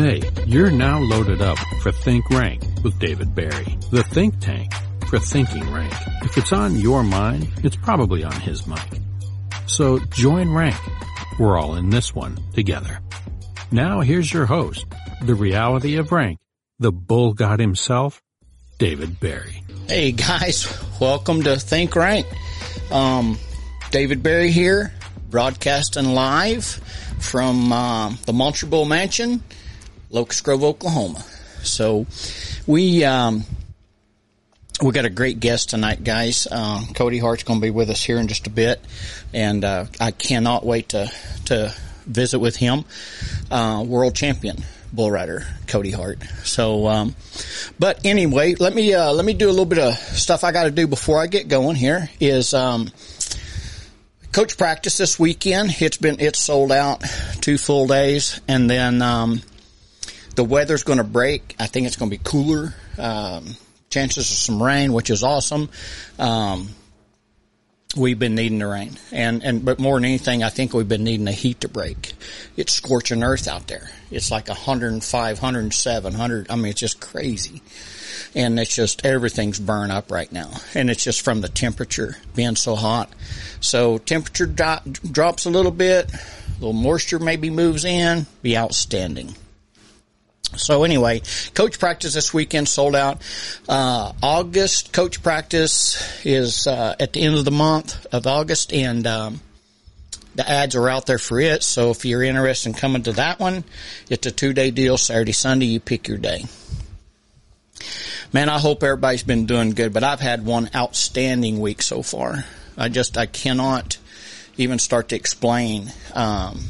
Hey, you're now loaded up for Think Rank with David Barry, the think tank for thinking rank. If it's on your mind, it's probably on his mic. So join rank. We're all in this one together. Now here's your host, the reality of rank, the bull god himself, David Barry. Hey guys, welcome to Think Rank. Um, David Barry here, broadcasting live from uh, the Monster Bull Mansion, Locust Grove, Oklahoma. So we um, we got a great guest tonight, guys. Uh, Cody Hart's going to be with us here in just a bit, and uh, I cannot wait to to visit with him. Uh, world champion bull rider Cody Hart. So, um, but anyway, let me uh, let me do a little bit of stuff I got to do before I get going. Here is um, coach practice this weekend. It's been it's sold out two full days, and then um, the weather's going to break. I think it's going to be cooler. Um, chances of some rain, which is awesome. Um, we've been needing the rain, and and but more than anything, I think we've been needing the heat to break. It's scorching earth out there. It's like 105, 107, 100. I mean, it's just crazy, and it's just everything's burned up right now, and it's just from the temperature being so hot. So temperature do- drops a little bit, a little moisture maybe moves in, be outstanding. So anyway, coach practice this weekend sold out. Uh, August coach practice is uh, at the end of the month of August, and um, the ads are out there for it. So if you're interested in coming to that one, it's a two day deal. Saturday, Sunday, you pick your day. Man, I hope everybody's been doing good, but I've had one outstanding week so far. I just I cannot even start to explain. Um,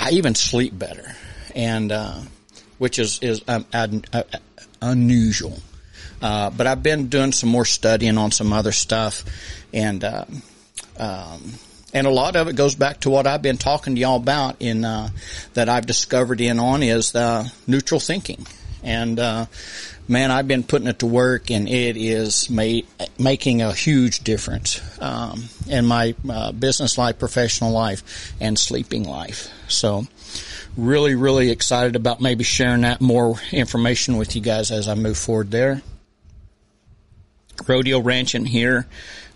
I even sleep better, and uh, which is is um, uh, unusual. Uh, but I've been doing some more studying on some other stuff, and uh, um, and a lot of it goes back to what I've been talking to y'all about in uh, that I've discovered in on is the neutral thinking, and uh, man, I've been putting it to work, and it is making a huge difference um, in my uh, business life, professional life, and sleeping life. So really, really excited about maybe sharing that more information with you guys as I move forward there. Rodeo ranching here.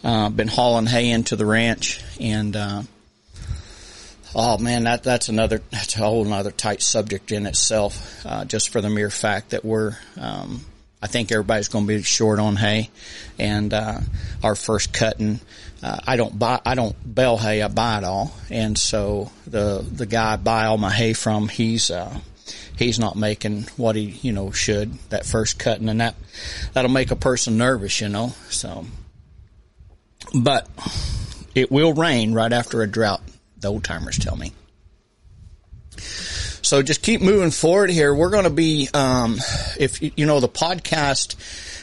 Uh, been hauling hay into the ranch and, uh, oh man, that, that's another, that's a whole another tight subject in itself, uh, just for the mere fact that we're, um, I think everybody's going to be short on hay and, uh, our first cutting, uh, I don't buy, I don't bale hay, I buy it all. And so the, the guy I buy all my hay from, he's, uh, he's not making what he, you know, should that first cutting. And that, that'll make a person nervous, you know, so, but it will rain right after a drought, the old timers tell me. So just keep moving forward here. We're going to be, um, if you know, the podcast,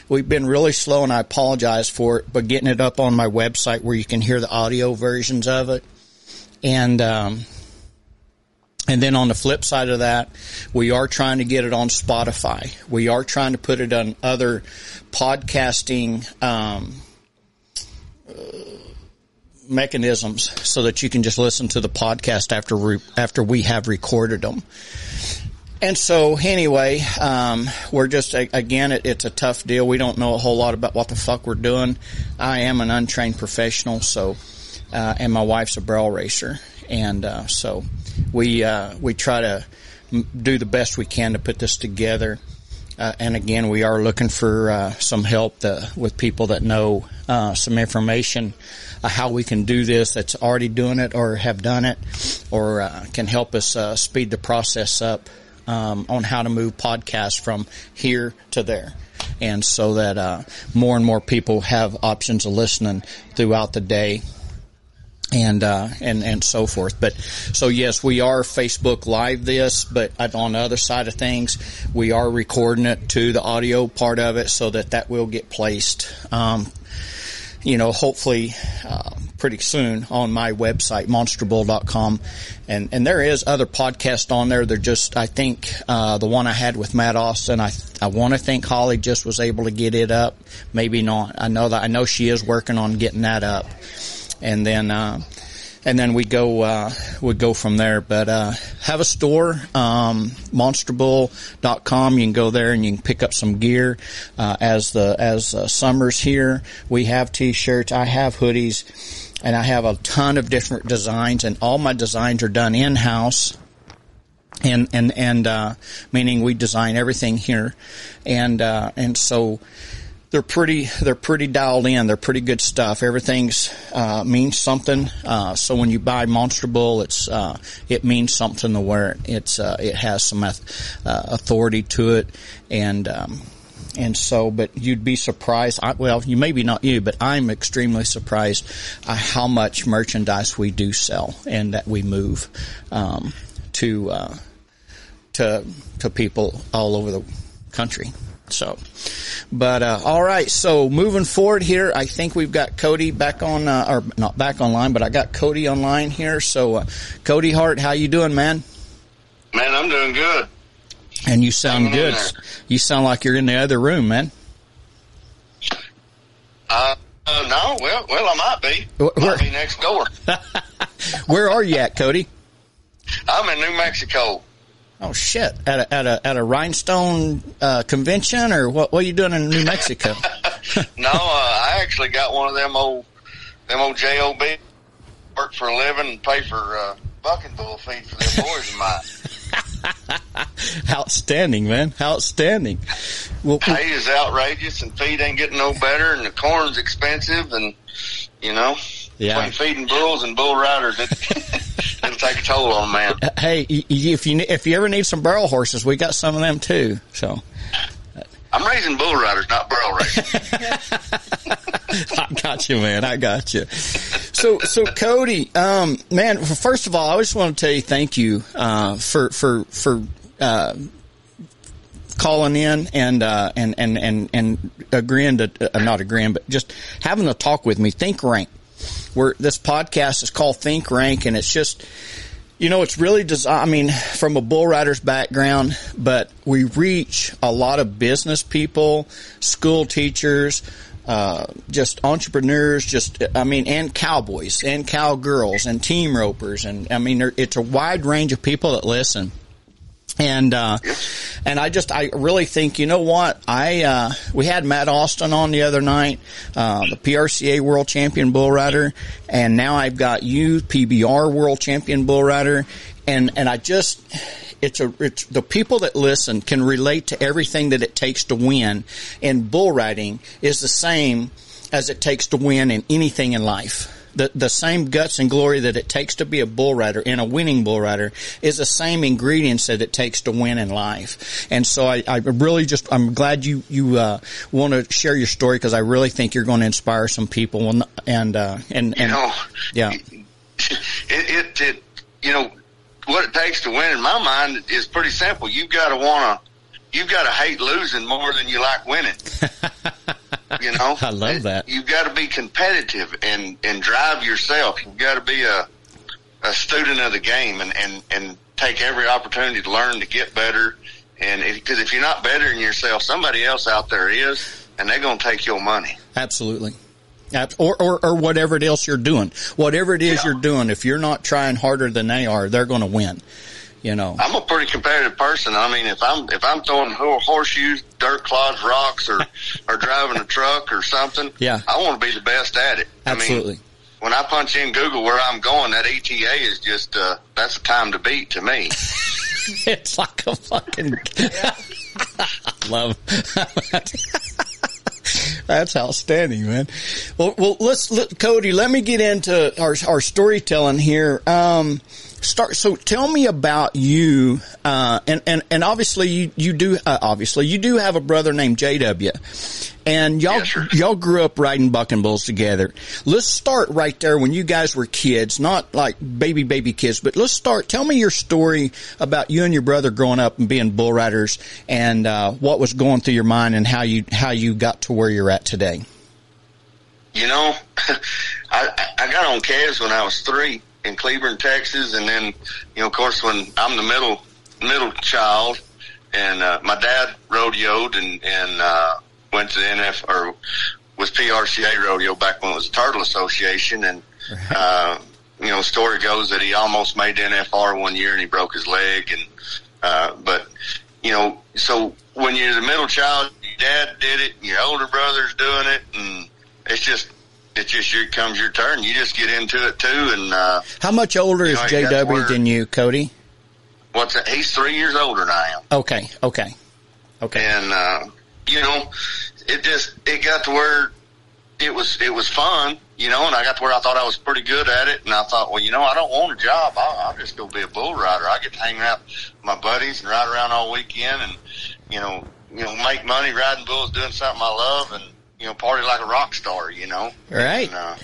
we've been really slow and I apologize for it, but getting it up on my website where you can hear the audio versions of it. And, um, and then on the flip side of that, we are trying to get it on Spotify. We are trying to put it on other podcasting, um, mechanisms so that you can just listen to the podcast after we, after we have recorded them. And so anyway, um, we're just again, it, it's a tough deal. We don't know a whole lot about what the fuck we're doing. I am an untrained professional, so uh, and my wife's a barrel racer, and uh, so we uh, we try to do the best we can to put this together. Uh, and again, we are looking for uh, some help to, with people that know uh, some information uh, how we can do this that's already doing it or have done it, or uh, can help us uh, speed the process up um, on how to move podcasts from here to there. And so that more and more people have options of listening throughout the day and uh, and and so forth. But so yes, we are Facebook Live this, but on the other side of things, we are recording it to the audio part of it, so that that will get placed. Um, you know, hopefully uh, pretty soon on my website, monsterbull.com. And, and there is other podcasts on there. They're just, I think, uh, the one I had with Matt Austin, I, I want to think Holly just was able to get it up. Maybe not. I know that, I know she is working on getting that up and then uh, and then we go uh, we go from there. But uh, have a store, um, monsterbull.com. You can go there and you can pick up some gear, uh, as the, as uh, summer's here. We have t-shirts. I have hoodies and I have a ton of different designs and all my designs are done in-house and and and uh, meaning we design everything here, and uh, and so they're pretty they're pretty dialed in. They're pretty good stuff. Everything's uh, means something. Uh, so when you buy Monster Bull, it's uh, it means something to where it's uh, it has some uh, authority to it, and. Um, and so, but you'd be surprised. I, well, you maybe not you, but I'm extremely surprised uh, how much merchandise we do sell and that we move um, to to to people all over the country. So, but uh, all right. So moving forward here, I think we've got Cody back on, uh, or not back online, but I got Cody online here. So, uh, Cody Hart, how you doing, man? Man, I'm doing good. And you sound good. You sound like you're in the other room, man. Uh, uh no. Well, well, I might be. Where, might be next door. Where are you at, Cody? I'm in New Mexico. Oh shit! At a at a at a rhinestone uh, convention, or what? What are you doing in New Mexico? no, uh, I actually got one of them old them old job work for a living and pay for uh, bucking bull feed for them boys of mine. Outstanding, man! Outstanding. Well, pay is outrageous, and feed ain't getting no better, and the corn's expensive, and you know. Yeah. Between feeding bulls and bull riders, it, it'll take a toll on a man. Hey, if you if you ever need some barrel horses, we got some of them too. So. I'm raising bull riders, not barrel raising. I got you, man. I got you. So, so Cody, um, man, first of all, I just want to tell you thank you, uh, for, for, for, uh, calling in and uh, and and and and agreeing to uh, not agreeing, but just having a talk with me. Think rank where this podcast is called Think Rank, and it's just, you know, it's really designed, I mean, from a bull rider's background, but we reach a lot of business people, school teachers, uh, just entrepreneurs, just, I mean, and cowboys and cowgirls and team ropers. And I mean, it's a wide range of people that listen. And, uh, and I just, I really think, you know what? I, uh, we had Matt Austin on the other night, uh, the PRCA world champion bull rider. And now I've got you, PBR world champion bull rider. And, and I just, it's a, it's, the people that listen can relate to everything that it takes to win. And bull riding is the same as it takes to win in anything in life the, the same guts and glory that it takes to be a bull rider and a winning bull rider is the same ingredients that it takes to win in life. And so I, I really just, I'm glad you, you, uh, want to share your story because I really think you're going to inspire some people and, and, uh, and, and you know, yeah. It, it, it, you know, what it takes to win in my mind is pretty simple. You've got to want to, you've got to hate losing more than you like winning. You know, I love that. You've got to be competitive and and drive yourself. You've got to be a a student of the game and and and take every opportunity to learn to get better. And because if, if you're not bettering yourself, somebody else out there is, and they're going to take your money. Absolutely. Or, or, or whatever it else you're doing. Whatever it is yeah. you're doing, if you're not trying harder than they are, they're going to win you know. I'm a pretty competitive person. I mean, if I'm if I'm throwing horseshoes, dirt clods, rocks, or or driving a truck or something, yeah, I want to be the best at it. Absolutely. I mean, when I punch in Google where I'm going, that ETA is just uh, that's a time to beat to me. it's like a fucking love. That's outstanding, man. Well, well, let's let, Cody. Let me get into our our storytelling here. Um, start. So tell me about you. Uh, and, and, and obviously you, you do, uh, obviously you do have a brother named JW and y'all, sure. y'all grew up riding bucking bulls together. Let's start right there when you guys were kids, not like baby, baby kids, but let's start. Tell me your story about you and your brother growing up and being bull riders and, uh, what was going through your mind and how you, how you got to where you're at today. You know, I, I got on calves when I was three in Cleburne, Texas, and then you know, of course, when I'm the middle middle child, and uh, my dad rodeoed and and uh, went to the NF or was PRCA rodeo back when it was a Turtle Association, and uh, you know, story goes that he almost made NFR one year and he broke his leg. And, uh, but, you know, so when you're the middle child, your dad did it, and your older brother's doing it, and it's just, it's just your, comes your turn. You just get into it too. And, uh, How much older is know, JW than you, Cody? what's that? He's three years older than I am. Okay, okay, okay. and uh, you know, it just it got to where it was it was fun, you know, and I got to where I thought I was pretty good at it, and I thought, well, you know, I don't want a job. I'll, I'll just go be a bull rider. I get to hang out with my buddies and ride around all weekend, and you know, you know, make money riding bulls, doing something I love, and you know, party like a rock star, you know. Right. And, uh,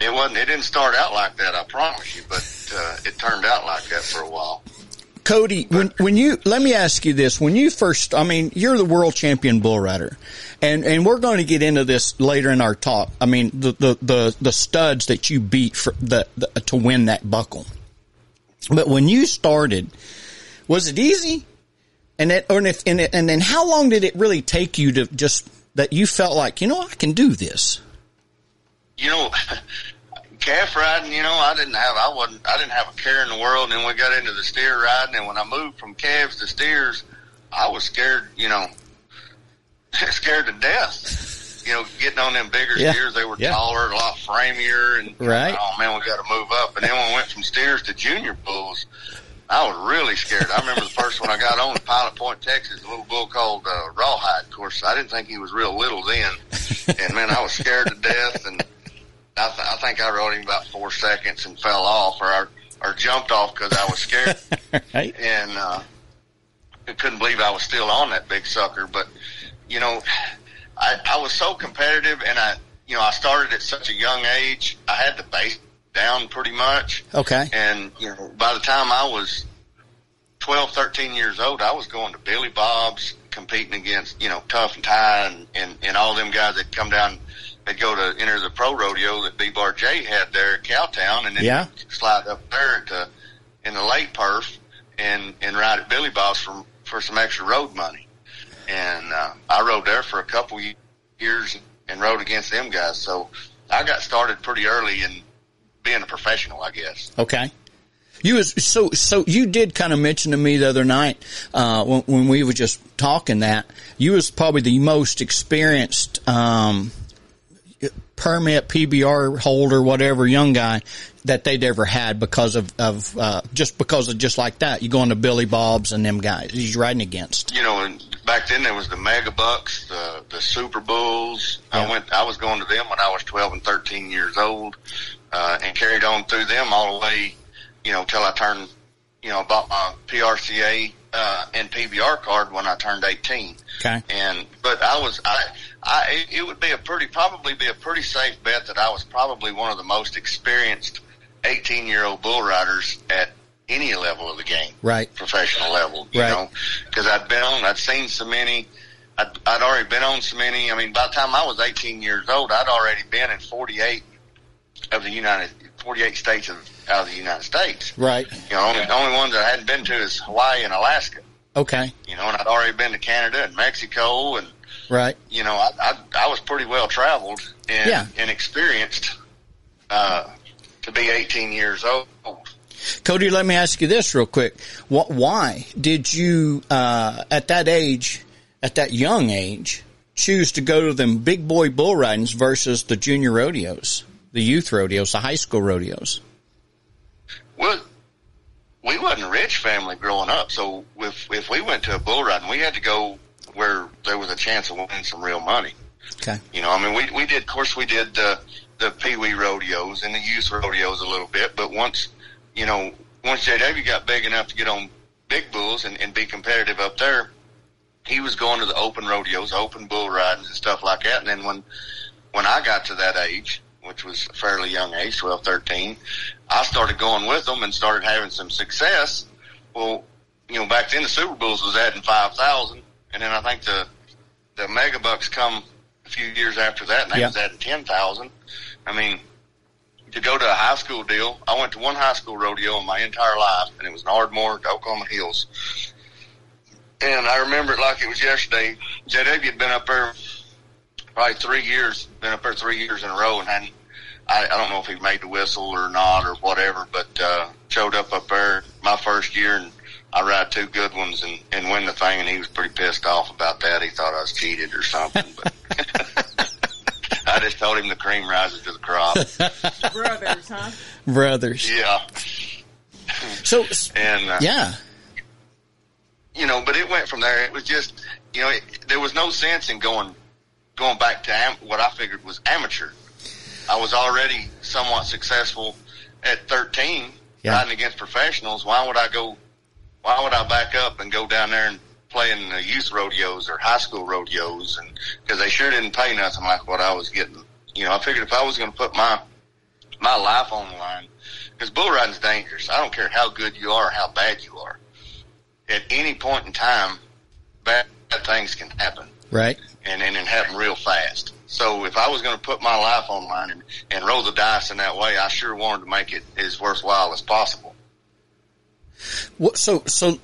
it wasn't. It didn't start out like that. I promise you, but uh, it turned out like that for a while. Cody, when when you let me ask you this: when you first, I mean, you're the world champion bull rider, and and we're going to get into this later in our talk. I mean, the the the, the studs that you beat for the, the to win that buckle. But when you started, was it easy? And it, or if and, it, and then how long did it really take you to just that you felt like you know I can do this? you know, calf riding, you know, I didn't have, I wasn't, I didn't have a care in the world. And then we got into the steer riding. And when I moved from calves to steers, I was scared, you know, scared to death. You know, getting on them bigger Yeah. steers, they were Yeah. taller, a lot framier, and Right. oh man, we got to move up. And then when we went from steers to junior bulls, I was really scared. I remember the first one I got on, Pilot Point, Texas, a little bull called uh, Rawhide. Of course, I didn't think he was real little then, and man, I was scared to death. And I, th- I think I rode him about four seconds and fell off, or I, or jumped off because I was scared, right? and uh, I couldn't believe I was still on that big sucker. But you know, I, I was so competitive, and I, you know, I started at such a young age. I had the base down pretty much. Okay. And, you know, by the time I was 12, 13 years old, I was going to Billy Bob's competing against, you know, Tuff and Ty and, and, and all them guys that come down, that go to enter the pro rodeo that B Bar J had there at Cowtown and then Yeah. slide up there to, in the late perf and, and ride at Billy Bob's for, for some extra road money. And, uh, I rode there for a couple ye- years and rode against them guys. So I got started pretty early in being a professional, I guess. Okay. You was so so you did kind of mention to me the other night uh, when, when we were just talking that you was probably the most experienced um, permit PBR holder whatever young guy that they'd ever had because of of uh, just because of just like that you going to Billy Bob's and them guys he's riding against you know, and back then there was the Mega Bucks, the the Super Bulls. Yeah. I went, I was going to them when I was twelve and thirteen years old, uh, and carried on through them all the way, you know, till I turned, you know, bought my PRCA uh, and PBR card when I turned eighteen. okay And but I was I I it would be a pretty probably be a pretty safe bet that I was probably one of the most experienced eighteen year old bull riders at any level of the game right professional level, you Right. know, because I'd been on, I'd seen so many, I'd, I'd already been on so many. I mean, by the time I was 18 years old, I'd already been in 48 of the United, 48 states of, out of the United States. right You know, only, the only ones I hadn't been to is Hawaii and Alaska, okay you know, and I'd already been to Canada and Mexico and, right you know, I, I, I was pretty well traveled and, Yeah. and experienced, uh, to be 18 years old. Cody, let me ask you this real quick. What, why did you, uh, at that age, at that young age, choose to go to them big boy bull ridings versus the junior rodeos, the youth rodeos, the high school rodeos? Well, we wasn't a rich family growing up, so if if we went to a bull riding, we had to go where there was a chance of winning some real money. Okay. You know, I mean, we we did, of course, we did the the pee wee rodeos and the youth rodeos a little bit, but once you know, once JW got big enough to get on big bulls and, and be competitive up there, he was going to the open rodeos, open bull ridings and stuff like that. And then when when I got to that age, which was a fairly young age, 12, 13, I started going with them and started having some success. Well, you know, back then the Super Bulls was adding 5,000 and then I think the, the Mega Bucks come a few years after that and they was adding 10,000. I mean, to go to a high school deal, I went to one high school rodeo in my entire life and it was in Ardmore, Oklahoma Hills. And I remember it like it was yesterday. JW had been up there probably three years, been up there three years in a row and hadn't, I, I don't know if he made the whistle or not or whatever, but uh, showed up up there my first year and I ride two good ones and, and win the thing, and he was pretty pissed off about that. He thought I was cheated or something. But I just told him the cream rises to the crop. Brothers, huh? Brothers. Yeah. So, And uh, yeah. you know, but it went from there. It was just, you know, it, there was no sense in going going back to am- what I figured was amateur. I was already somewhat successful at 13 Yeah. riding against professionals. Why would I go? Why would I back up and go down there and play in the youth rodeos or high school rodeos? And because they sure didn't pay nothing like what I was getting. You know, I figured if I was going to put my my life on the line, because bull riding's dangerous. I don't care how good you are, or how bad you are. At any point in time, bad, bad things can happen Right. and and it happen real fast. So if I was going to put my life on line and, and roll the dice in that way, I sure wanted to make it as worthwhile as possible. So, so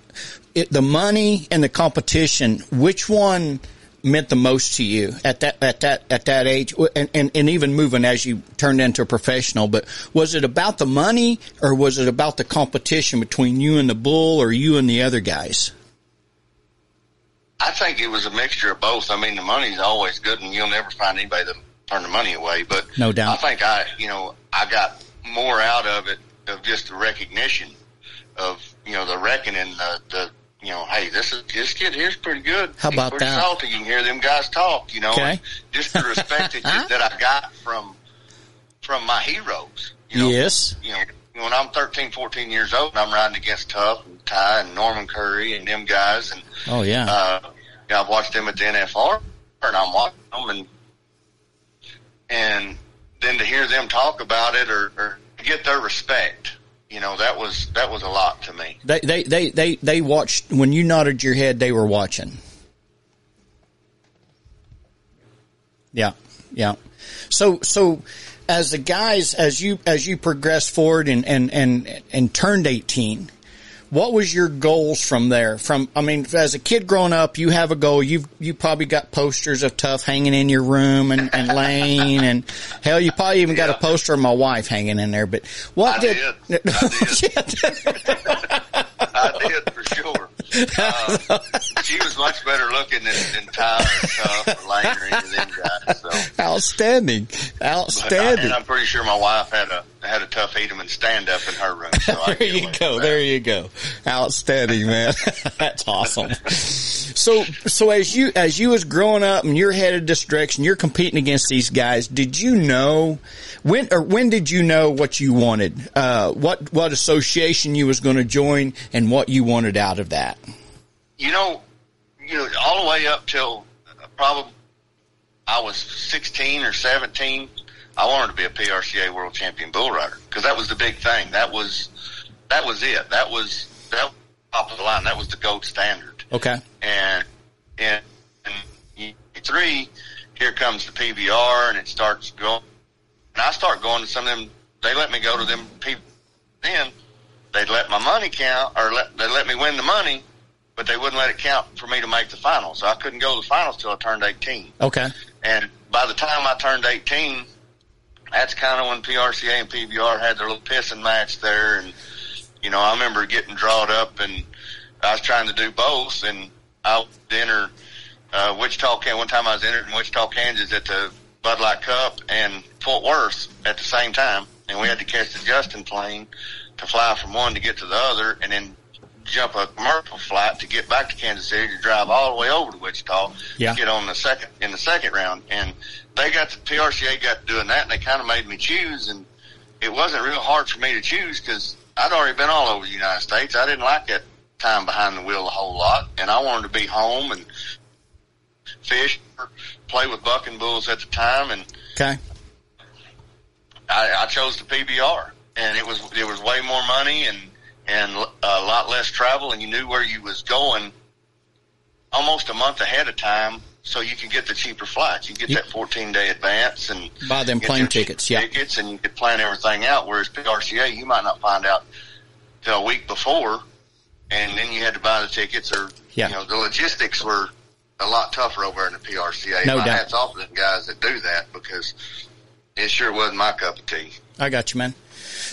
it, the money and the competition, which one meant the most to you at that, at that, at that age? And, and, and even moving as you turned into a professional, but was it about the money or was it about the competition between you and the bull or you and the other guys? I think it was a mixture of both. I mean, the money's always good, and you'll never find anybody that turn the money away. But No doubt. I think I, you know, I got more out of it of just the recognition of you know the reckoning, the, the you know, hey, this is this kid here's pretty good. How He's about pretty that? Salty. You can hear them guys talk. You know, Okay. just the respect that, that I got from from my heroes. You know, Yes. you know, when I'm 13, 14 years old and I'm riding against Tuff and Ty and Norman Curry and them guys and, Oh yeah. uh, you know, I've watched them at the NFR and I'm watching them and, and then to hear them talk about it or, or get their respect, you know, that was, that was a lot to me. They, they, they, they, they watched, when you nodded your head, they were watching. Yeah. Yeah. So, so as the guys, as you, as you progressed forward and, and, and, and turned 18, what was your goals from there? From, I mean, as a kid growing up, you have a goal. You've, you probably got posters of Tuff hanging in your room and, and Lane and hell, you probably even got a poster of my wife hanging in there, but what I did, did. I did for sure. Uh, she was much better looking than, than Tyler or Lane any of them guys. So. Outstanding. But Outstanding. and I'm pretty sure my wife had a had a Tuff Hedeman stand up in her room. So There you go. There you go. Outstanding, man. That's awesome. So, so as you, as you was growing up and you're headed this direction, you're competing against these guys. Did you know when, or when did you know what you wanted? Uh, what, what association you was going to join and what you wanted out of that? You know, you know, all the way up till uh, probably I was 16 or 17. I wanted to be a PRCA World Champion bull rider because that was the big thing. That was that was it. That was that was top of the line. That was the gold standard. Okay. and and, three, here comes the PBR, and it starts going. And I start going to some of them. They let me go to them people. Then they'd let my money count, or let they let me win the money, but they wouldn't let it count for me to make the finals. So I couldn't go to the finals till I turned eighteen. Okay. And by the time I turned 18, that's kind of when PRCA and PBR had their little pissing match there. And, you know, I remember getting drawn up and I was trying to do both. And I was enter, uh, Wichita, Kansas. One time I was entered in Wichita, Kansas at the Bud Light Cup and Fort Worth at the same time. And we had to catch the Justin plane to fly from one to get to the other and then jump a commercial flight to get back to Kansas City to drive all the way over to Wichita Yeah. to get on the second in the second round. And they got the PRCA got doing that, and they kind of made me choose. And it wasn't real hard for me to choose because I'd already been all over the United States. I didn't like that time behind the wheel a whole lot, and I wanted to be home and fish, play with bucking bulls at the time, and Okay. I, I chose the PBR, and it was it was way more money and and uh, a lot less travel, and you knew where you was going almost a month ahead of time, so you could get the cheaper flights. You get You- that fourteen day advance and Buy them plane tickets, yeah. tickets, and you could plan everything out. Whereas PRCA, you might not find out till a week before, and then you had to buy the tickets, or Yeah. you know the logistics were a lot tougher over in the PRCA. No My doubt. hats off to the guys that do that because it sure wasn't my cup of tea. I got you, man.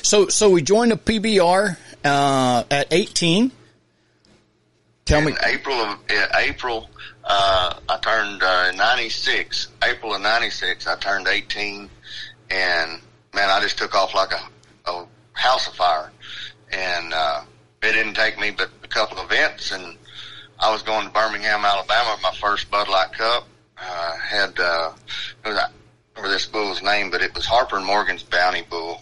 So, so we joined the PBR uh, at 18. Tell in me, April of April, uh, I turned uh, 96. April of 96, I turned 18, and man, I just took off like a, a house of fire. And uh, it didn't take me but a couple of events, and I was going to Birmingham, Alabama, my first Bud Light Cup. Uh, had uh, was, I remember this bull's name, but it was Harper and Morgan's Bounty Bull.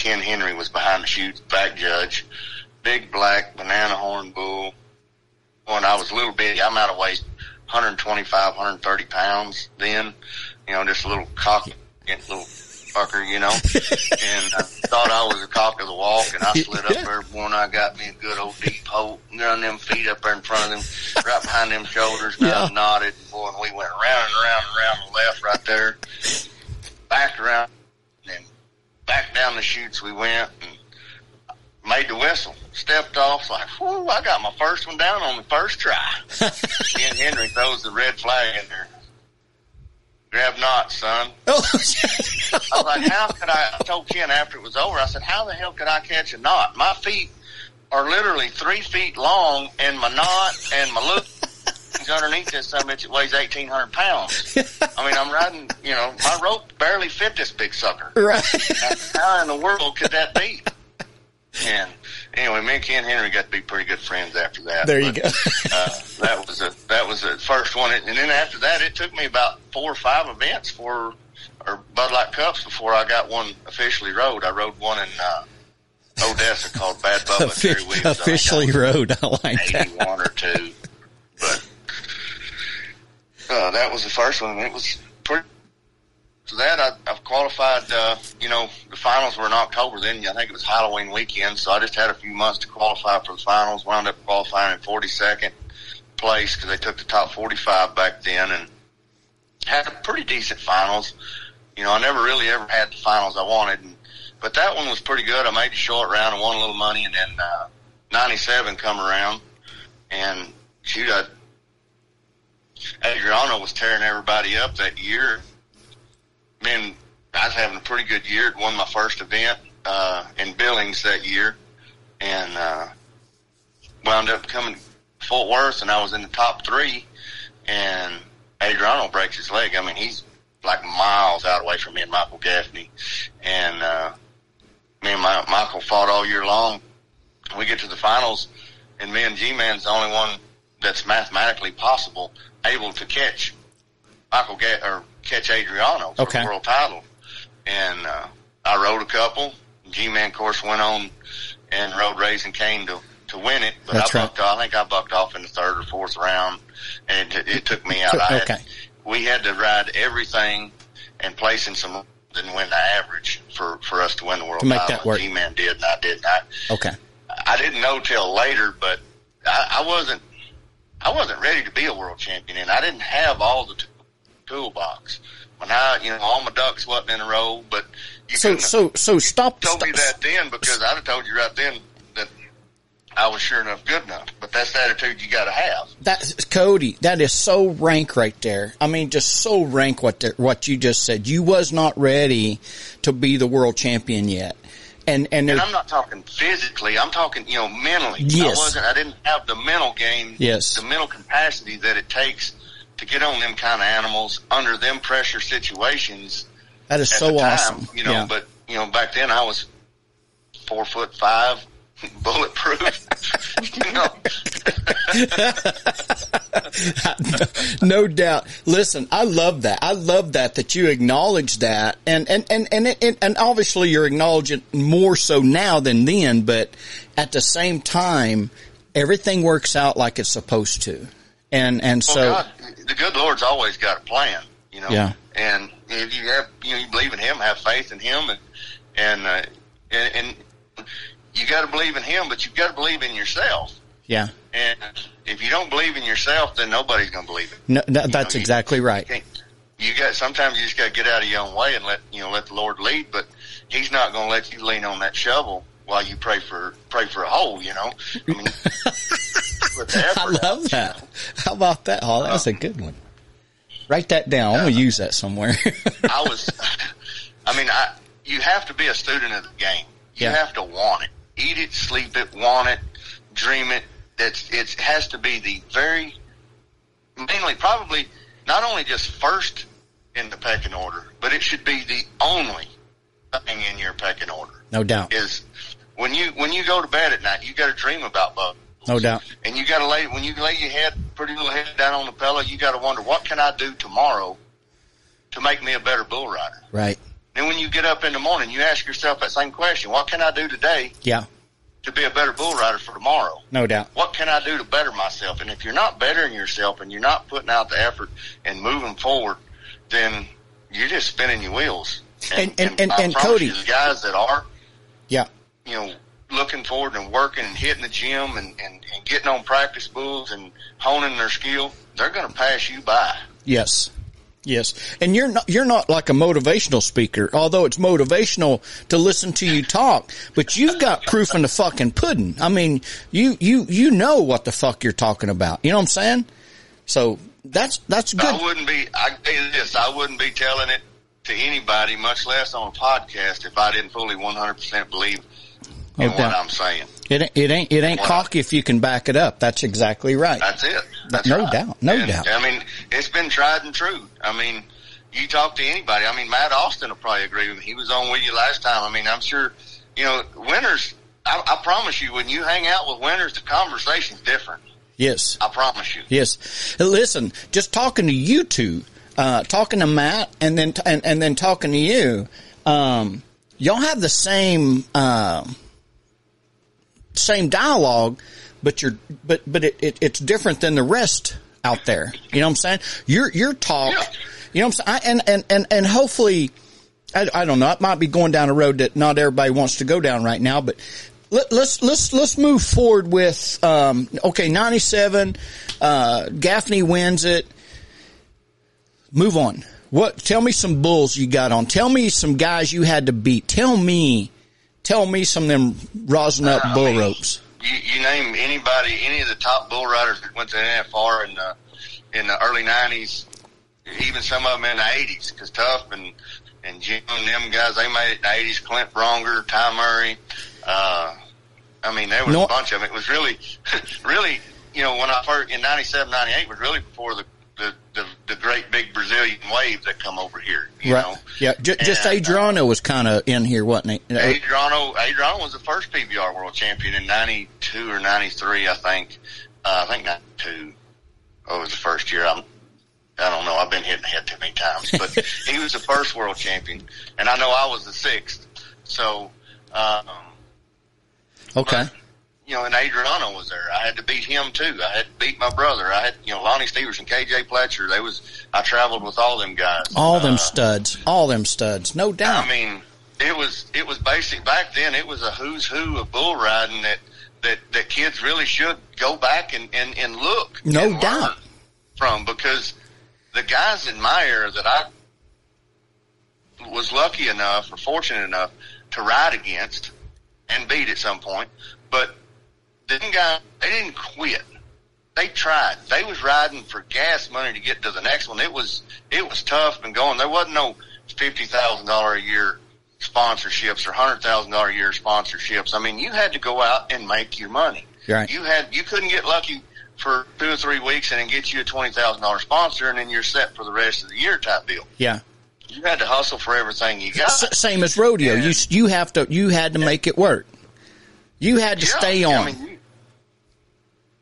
Ken Henry was behind the chute, back judge. Big black banana horn bull. When I was a little bitty, I'm out of weight, 125, 130 pounds then. You know, just a little cocky little fucker, you know. and I thought I was a cock of the walk, and I slid up there, boy, and I got me a good old deep hole, run them feet up there in front of them, right behind them shoulders, and I Yeah. nodded, boy, and we went around and around and around the left right there, back around, and back down the chutes we went, and made the whistle, stepped off, like, whoo, I got my first one down on the first try. Ken Henry throws the red flag in there. Grab knots, son. oh, I was like, how could I? I told Ken after it was over, I said, how the hell could I catch a knot? My feet are literally three feet long, and my knot and my loop underneath this bitch. It weighs 1,800 pounds. I mean, I'm riding, you know, my rope barely fit this big sucker. right. How in the world could that be? And anyway, me and Ken Henry got to be pretty good friends after that. There you But, go. uh, that was a that was the first one, and then after that, it took me about four or five events for or Bud Light Cups before I got one officially rode. I rode one in uh, Odessa called Bad Bubba. I Officially rode. I like that. 81 or two, but uh, that was the first one. It was pretty. So that I, I've qualified. Uh, you know, the finals were in October. Then I think it was Halloween weekend, so I just had a few months to qualify for the finals. Wound up qualifying in 42nd place because they took the top 45 back then, and had a pretty decent finals. You know, I never really ever had the finals I wanted, and, but that one was pretty good. I made the short round and won a little money, and then uh, 97 come around, and shoot, I, Adriano was tearing everybody up that year. Man, I was having a pretty good year. Won my first event uh, in Billings that year, and uh, wound up coming to Fort Worth, and I was in the top three. And Adriano breaks his leg. I mean, he's like miles out away from me and Michael Gaffney, and uh, me and my, Michael fought all year long. We get to the finals, and me and G-Man's the only one that's mathematically possible able to catch Michael Ga- or catch Adriano for Okay. the world title. And uh, I rode a couple. G-Man, of course, went on and rode Raising Cane to to win it. But That's I right. bucked off. I think I bucked off in the third or fourth round, and it, it took me out. I had, Okay. we had to ride everything and place in some and win the average for for us to win the world To make title. that work. G-Man did, and I didn't. Okay. I didn't know till later, but I, I wasn't. I wasn't ready to be a world champion, and I didn't have all the t- toolbox. When I, you know, all my ducks wasn't in a row, but you So, so, so stop. told me that then because I'd have told you right then that I was sure enough good enough. But that's the attitude you got to have. That's Cody. That is so rank right there. I mean, just so rank what the, what you just said. You was not ready to be the world champion yet, and and, And I'm not talking physically. I'm talking, you know, mentally. Yes. I wasn't. I didn't have the mental game. Yes. The mental capacity that it takes to get on them kind of animals under them pressure situations. that is so time, awesome. You know, yeah. but you know, back then I was four foot five, bulletproof. you know, no doubt. Listen, I love that. I love that that you acknowledge that, and and and and and, and obviously you're acknowledging more so now than then. But at the same time, everything works out like it's supposed to, and and well, so God, the good Lord's always got a plan. You know, Yeah. And if you have, you know, you believe in Him, have faith in Him, and and uh, and, and you got to believe in Him, but you've got to believe in yourself. yeah. And if you don't believe in yourself, then nobody's going to believe it. No, no, that's know, you- exactly right. can't- you got sometimes you just got to get out of your own way and let you know let the Lord lead. But He's not going to let you lean on that shovel while you pray for pray for a hole. You know, I mean, I effort out. love that. How about that? Oh, that's a uh-huh. good one. Write that down. I'm gonna uh-huh. use that somewhere. I was I mean, I you have to be a student of the game. You Yeah. have to want it, eat it, sleep it, want it, dream it. It's it has to be the very mainly probably not only just first in the pecking order, but it should be the only thing in your pecking order. No doubt. Is when you when you go to bed at night, you got to dream about bugs. No doubt. And you got to lay when you lay your head, pretty little head down on the pillow. You got to wonder what can I do tomorrow to make me a better bull rider. Right. Then when you get up in the morning, you ask yourself that same question: What can I do today Yeah. to be a better bull rider for tomorrow? No doubt. What can I do to better myself? And if you're not bettering yourself and you're not putting out the effort and moving forward, then you're just spinning your wheels. And- and- and- I and promise Cody- you, the guys that are Yeah. you know, looking forward and working and hitting the gym and, and, and getting on practice bulls and honing their skill, they're going to pass you by. Yes. Yes. And you're not, you're not like a motivational speaker, although it's motivational to listen to you talk, but you've got proof in the fucking pudding. I mean, you, you, you know what the fuck you're talking about. You know what I'm saying? So that's, that's good. I wouldn't be, I tell you this, I wouldn't be telling it to anybody, much less on a podcast, if I didn't fully 100% believe No what. I'm saying. It, ain't- it ain't, it ain't cocky if you can back it up. That's exactly right. That's it. That's No right. doubt. No And, doubt. I mean, it's been tried and true. I mean, you talk to anybody. I mean, Matt Austin will probably agree with me. He was on with you last time. I mean, I'm sure, you know, winners, I, I promise you, when you hang out with winners, the conversation's different. Yes. I promise you. Yes. Listen, just talking to you two, uh, talking to Matt and then, and, and then talking to you, um, y'all have the same, um, same dialogue, but you're, but, but it, it, it's different than the rest out there. You know what I'm saying? Your, your talk, you know what I'm saying? I, and, and, and, and hopefully, I, I don't know, it might be going down a road that not everybody wants to go down right now, but let, let's, let's, let's move forward with, um, okay, 97, uh, Gaffney wins it. Move on. What, tell me some bulls you got on. Tell me some guys you had to beat. Tell me, tell me some of them rosin up I bull mean, ropes. You, you name anybody, any of the top bull riders that went to NFR in the in the early '90s, even some of them in the '80s, because Tuff and and Jim and them guys, they made it in the '80s. Clint Branger, Ty Murray. Uh, I mean, there was No- a bunch of them. It was really, really, you know, when I first in '97, '98 was really before the the, the the great big Brazilian wave that come over here. You Right. know, Yeah. J- just uh, Adriano was kind of in here, wasn't he? Adriano, Adriano was the first PBR world champion in 92 or 93, I think. Uh, I think 92. Oh, it was the first year. I'm, I don't know. I've been hit in the head too many times, but he was the first world champion. And I know I was the sixth. So, um, Okay. You know, and Adriano was there. I had to beat him too. I had to beat my brother. I had, you know, Lonnie Steverson, KJ Pletcher. They was, I traveled with all them guys. All them Uh, studs. All them studs. No doubt. I mean, it was it was basic back then. It was a who's who of bull riding that that that kids really should go back and and, and look. No and doubt. from because the guys in my era that I was lucky enough or fortunate enough to ride against and beat at some point, but them guys they didn't quit. They tried. They was riding for gas money to get to the next one. It was it was tough and going. There wasn't no fifty thousand dollar a year sponsorships or hundred thousand dollar a year sponsorships. I mean, you had to go out and make your money. Right. You had you couldn't get lucky for two or three weeks and then get you a twenty thousand dollar sponsor and then you're set for the rest of the year type deal. yeah. You had to hustle for everything you got. S- same as rodeo. Yeah. You you have to you had to make it work. You had to Yeah, stay I on. mean, you,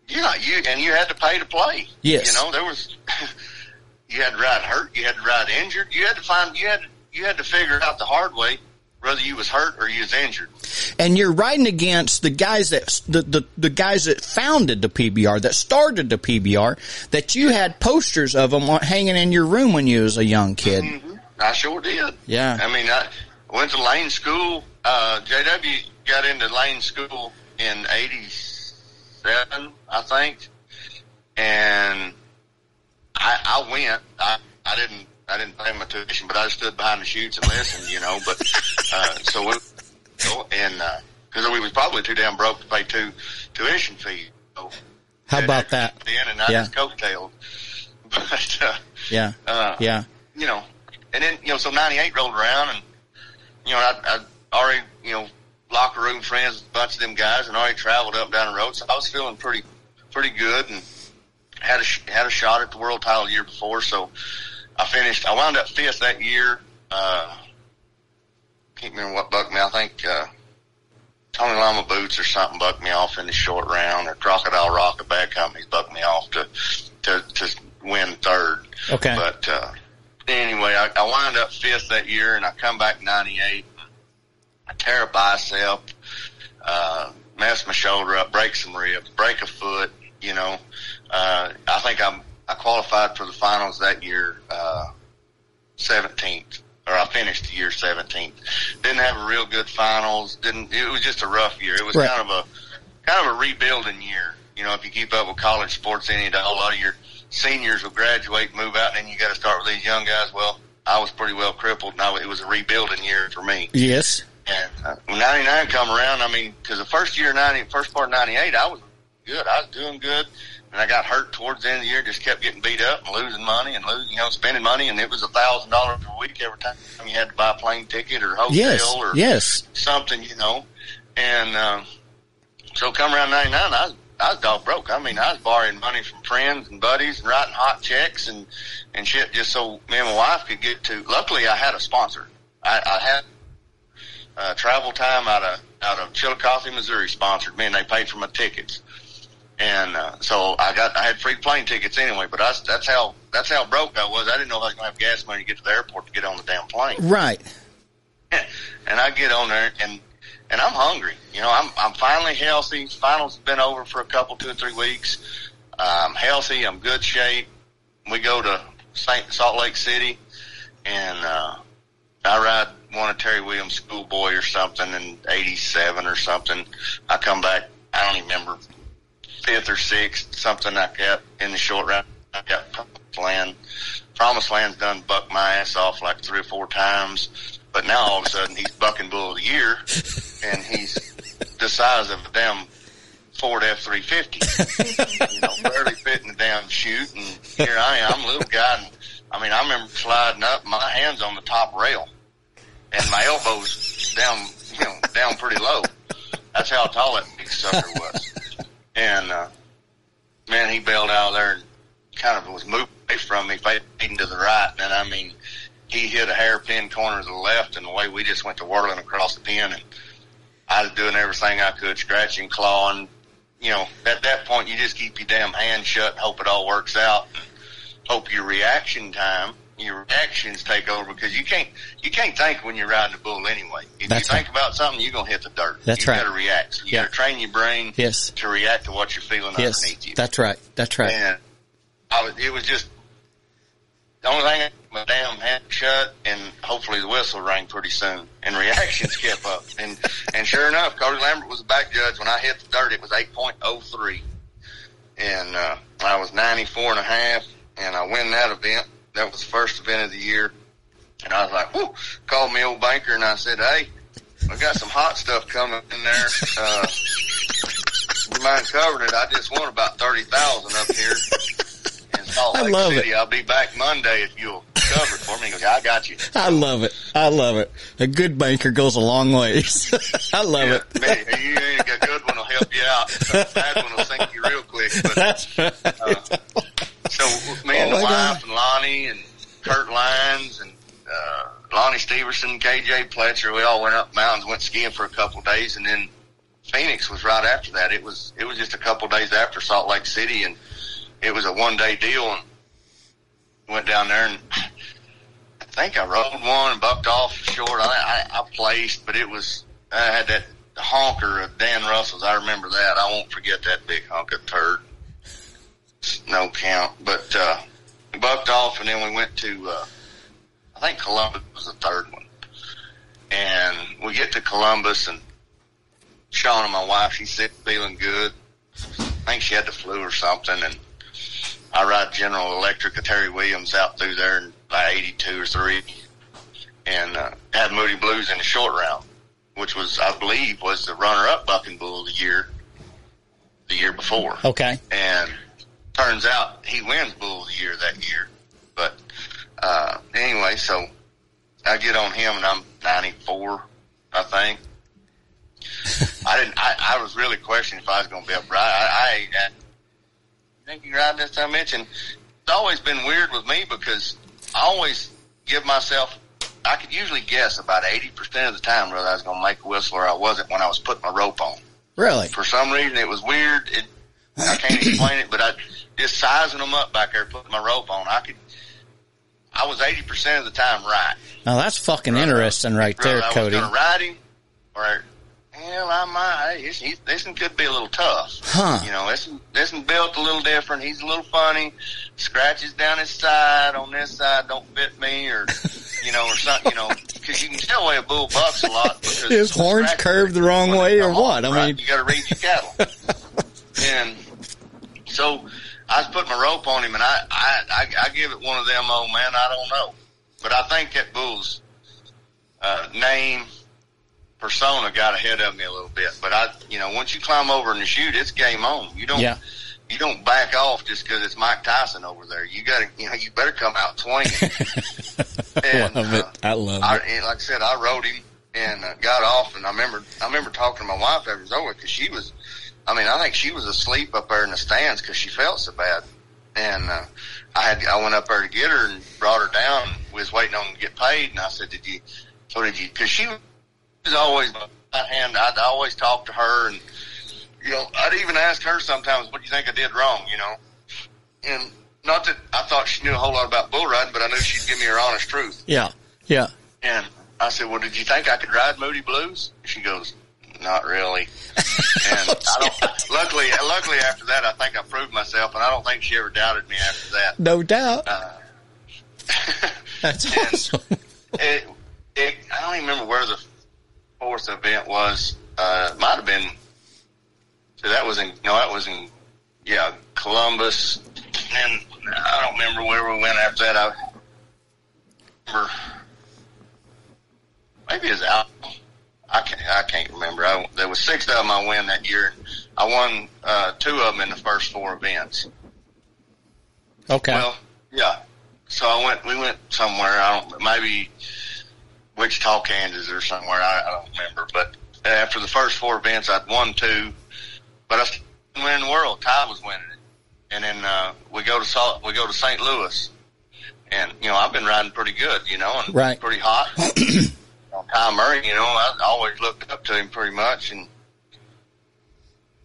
yeah, you and you had to pay to play. Yes. you know there was. you had to ride hurt. You had to ride injured. You had to find. You had you had to figure it out the hard way, whether you was hurt or you was injured. and you're riding against the guys that the, the the guys that founded the PBR, that started the PBR, that you had posters of them hanging in your room when you was a young kid. I sure did. Yeah. I mean, I went to Lane School. Uh, JW got into Lane School in '87, I think, and I, I went. I, I didn't. I didn't pay my tuition, but I stood behind the chutes and listened, you know. But uh, so we, and because we was probably too damn broke to pay two tuition fees. So How about that? Then and I Yeah. just coattailed. But uh, Yeah, uh, yeah, you know, and then, you know, so 98 rolled around and you know, I, I already, you know, locker room friends a bunch of them guys and already traveled up and down the road. So I was feeling pretty, pretty good and had a, had a shot at the world title the year before. So I finished, I wound up fifth that year. Uh, can't remember what bucked me. I think, uh, Tony Lama Boots or something bucked me off in the short round or Crocodile Rock, a bad company, bucked me off to, to, to win third. Okay. But, uh, anyway, I, I wound up fifth that year and I come back 98. I tear a bicep, uh, mess my shoulder up, break some ribs, break a foot, you know, uh, I think I'm, I qualified for the finals that year, uh, 17th or I finished the year 17th. Didn't have a real good finals. Didn't, it was just a rough year. It was Right. kind of a, kind of a rebuilding year. You know, if you keep up with college sports any day, a lot of your seniors will graduate, move out, and then you got to start with these young guys. Well, I was pretty well crippled. Now it was a rebuilding year for me. Yes. And uh, when 99 come around, I mean, cause the first year, 90, first part of 98, I was good. I was doing good. And I got hurt towards the end of the year, just kept getting beat up and losing money and losing, you know, spending money. And it was a thousand dollars a week every time you had to buy a plane ticket or hotel Yes. or Yes. something, you know. And, uh, so come around 99, I was, I was dog broke. I mean, I was borrowing money from friends and buddies and writing hot checks and, and shit just so me and my wife could get to, luckily I had a sponsor. I, I had, uh, travel time out of, out of Chillicothe, Missouri sponsored me and they paid for my tickets. And, uh, so I got, I had free plane tickets anyway, but I, that's how, that's how broke I was. I didn't know if I was to have gas money to get to the airport to get on the damn plane Right. and I get on there and and I'm hungry. You know, I'm I'm finally healthy. Finals been over for a couple, two or three weeks. I'm healthy. I'm good shape. We go to Saint Salt Lake City, and uh, I ride one of Terry Williams' schoolboy or something in '87 or something. I come back. I don't even remember fifth or sixth, something like that in the short round. I got Promised Land. Promised Land's done bucked my ass off like three or four times. But now all of a sudden he's bucking bull of the year and he's the size of a damn Ford F-350. you know, barely fitting the damn chute and here I am, little guy. And, I mean, I remember sliding up, my hands on the top rail and my elbows down, you know, down pretty low. That's how tall that big sucker was. And, uh, man, he bailed out there and kind of was moved away from me, fading to the right. And I mean, he hit a hairpin corner to the left and the way we just went to whirling across the pin and I was doing everything I could, scratching, clawing. You know, at that point you just keep your damn hand shut and hope it all works out and hope your reaction time, your reactions take over because you can't, you can't think when you're riding a bull anyway. If That's you think about something, you're going to hit the dirt. That's you right. got to react. So you Yeah. got to train your brain Yes. to react to what you're feeling Yes. underneath you. That's right. That's right. And I was, it was just the only thing. My damn hand shut, and hopefully the whistle rang pretty soon. And reactions kept up. And and sure enough, Cody Lambert was the back judge. When I hit the dirt, it was eight point oh three, and uh, I was ninety four and a half, and I win that event. That was the first event of the year, and I was like, "Whoo!" Called me old banker, and I said, "Hey, I got some hot stuff coming in there." Uh, you mind covering it? I just won about thirty thousand up here in Salt I Lake love City. I'll be back Monday if you'll cover it for me. He goes, I got you. I love it. I love it. A good banker goes a long ways. I love Yeah, it. man, you ain't a good one will help you out. A bad one will sink you real quick. But That's right. So me and Oh, the wife God. and Lonnie and Kurt Lyons and uh, Lonnie Steverson, KJ Pletcher, we all went up mountains, went skiing for a couple of days, and then Phoenix was right after that. It was it was just a couple of days after Salt Lake City, and it was a one day deal, and went down there and. I think I rode one and bucked off short. I, I, I placed, but it was I had that honker of Dan Russell's. I remember that. I won't forget that big hunk of turd. No count, but uh, we bucked off, and then we went to uh, I think Columbus was the third one, and we get to Columbus, and Sean and my wife, she's sick, feeling good. I think she had the flu or something, and I ride General Electric of Terry Williams out through there in by 82 or 3 and uh, had Moody Blues in the short round, which was, I believe, was the runner-up bucking bull of the year, the year before. Okay. And turns out he wins bull of the year that year. But, uh, anyway, so I get on him and I'm 94, I think. I didn't. I, I was really questioning if I was going to be upright. I, I, I think you ride this time, Mitch, and it's always been weird with me because I always give myself. I could usually guess about 80% of the time whether I was going to make a whistle or I wasn't when I was putting my rope on. Really? For some reason, it was weird. It, I can't explain it, but I just sizing them up back there, putting my rope on. I could. I was 80% of the time right. Now that's fucking interesting right there, Whether I was Cody. ride him or Hell, I might. He's, he's, this one could be a little tough. Huh. You know, this this one built a little different. He's a little funny. Scratches down his side on this side don't fit me, or you know, or something. You know, because you can tell way a bull bucks a lot. Because His horns curved the wrong way or what? I right? mean- you got to read your cattle. and so I was putting my rope on him, and I, I, I, I give it one of them. Oh man, I don't know, but I think that bull's uh, name persona got ahead of me a little bit. But I, you know, once you climb over and shoot, it's game on. You don't, Yeah. you don't back off just because it's Mike Tyson over there. You got to, you know, you better come out swinging. And, love it. uh, I love I, it. like I said, I rode him and uh, got off, and I remember, I remember talking to my wife after it was over because she was, I mean, I think she was asleep up there in the stands because she felt so bad. And uh, I had, I went up there to get her and brought her down. We was waiting on to get paid, and I said, "Did you? So did you?" Because she was always my hand. I'd always talk to her, and you know, I'd even ask her sometimes, "What do you think I did wrong?" You know, and not that I thought she knew a whole lot about bull riding, but I knew she'd give me her honest truth. Yeah. Yeah. And I said, "Well, did you think I could ride Moody Blues?" She goes, "Not really." And I don't. Luckily, luckily after that, I think I proved myself, and I don't think she ever doubted me after that. No doubt. Uh, That's awesome. it, it, I don't even remember where the fourth event was. Uh, might have been. So that was in no, that was in yeah Columbus, and I don't remember where we went after that. I remember maybe it was out. I can't, I can't remember. I, there was six of them I won that year. I won uh, two of them in the first four events. Okay. Well, yeah. So I went. We went somewhere. I don't. Maybe Wichita, Kansas, or somewhere. I, I don't remember. But after the first four events, I'd won two, but I still didn't win the world. Ty was winning it, and then uh, we go to Salt. We go to St. Louis, and you know I've been riding pretty good. You know, and Right. pretty hot. Ty Murray, you know, I always looked up to him pretty much, and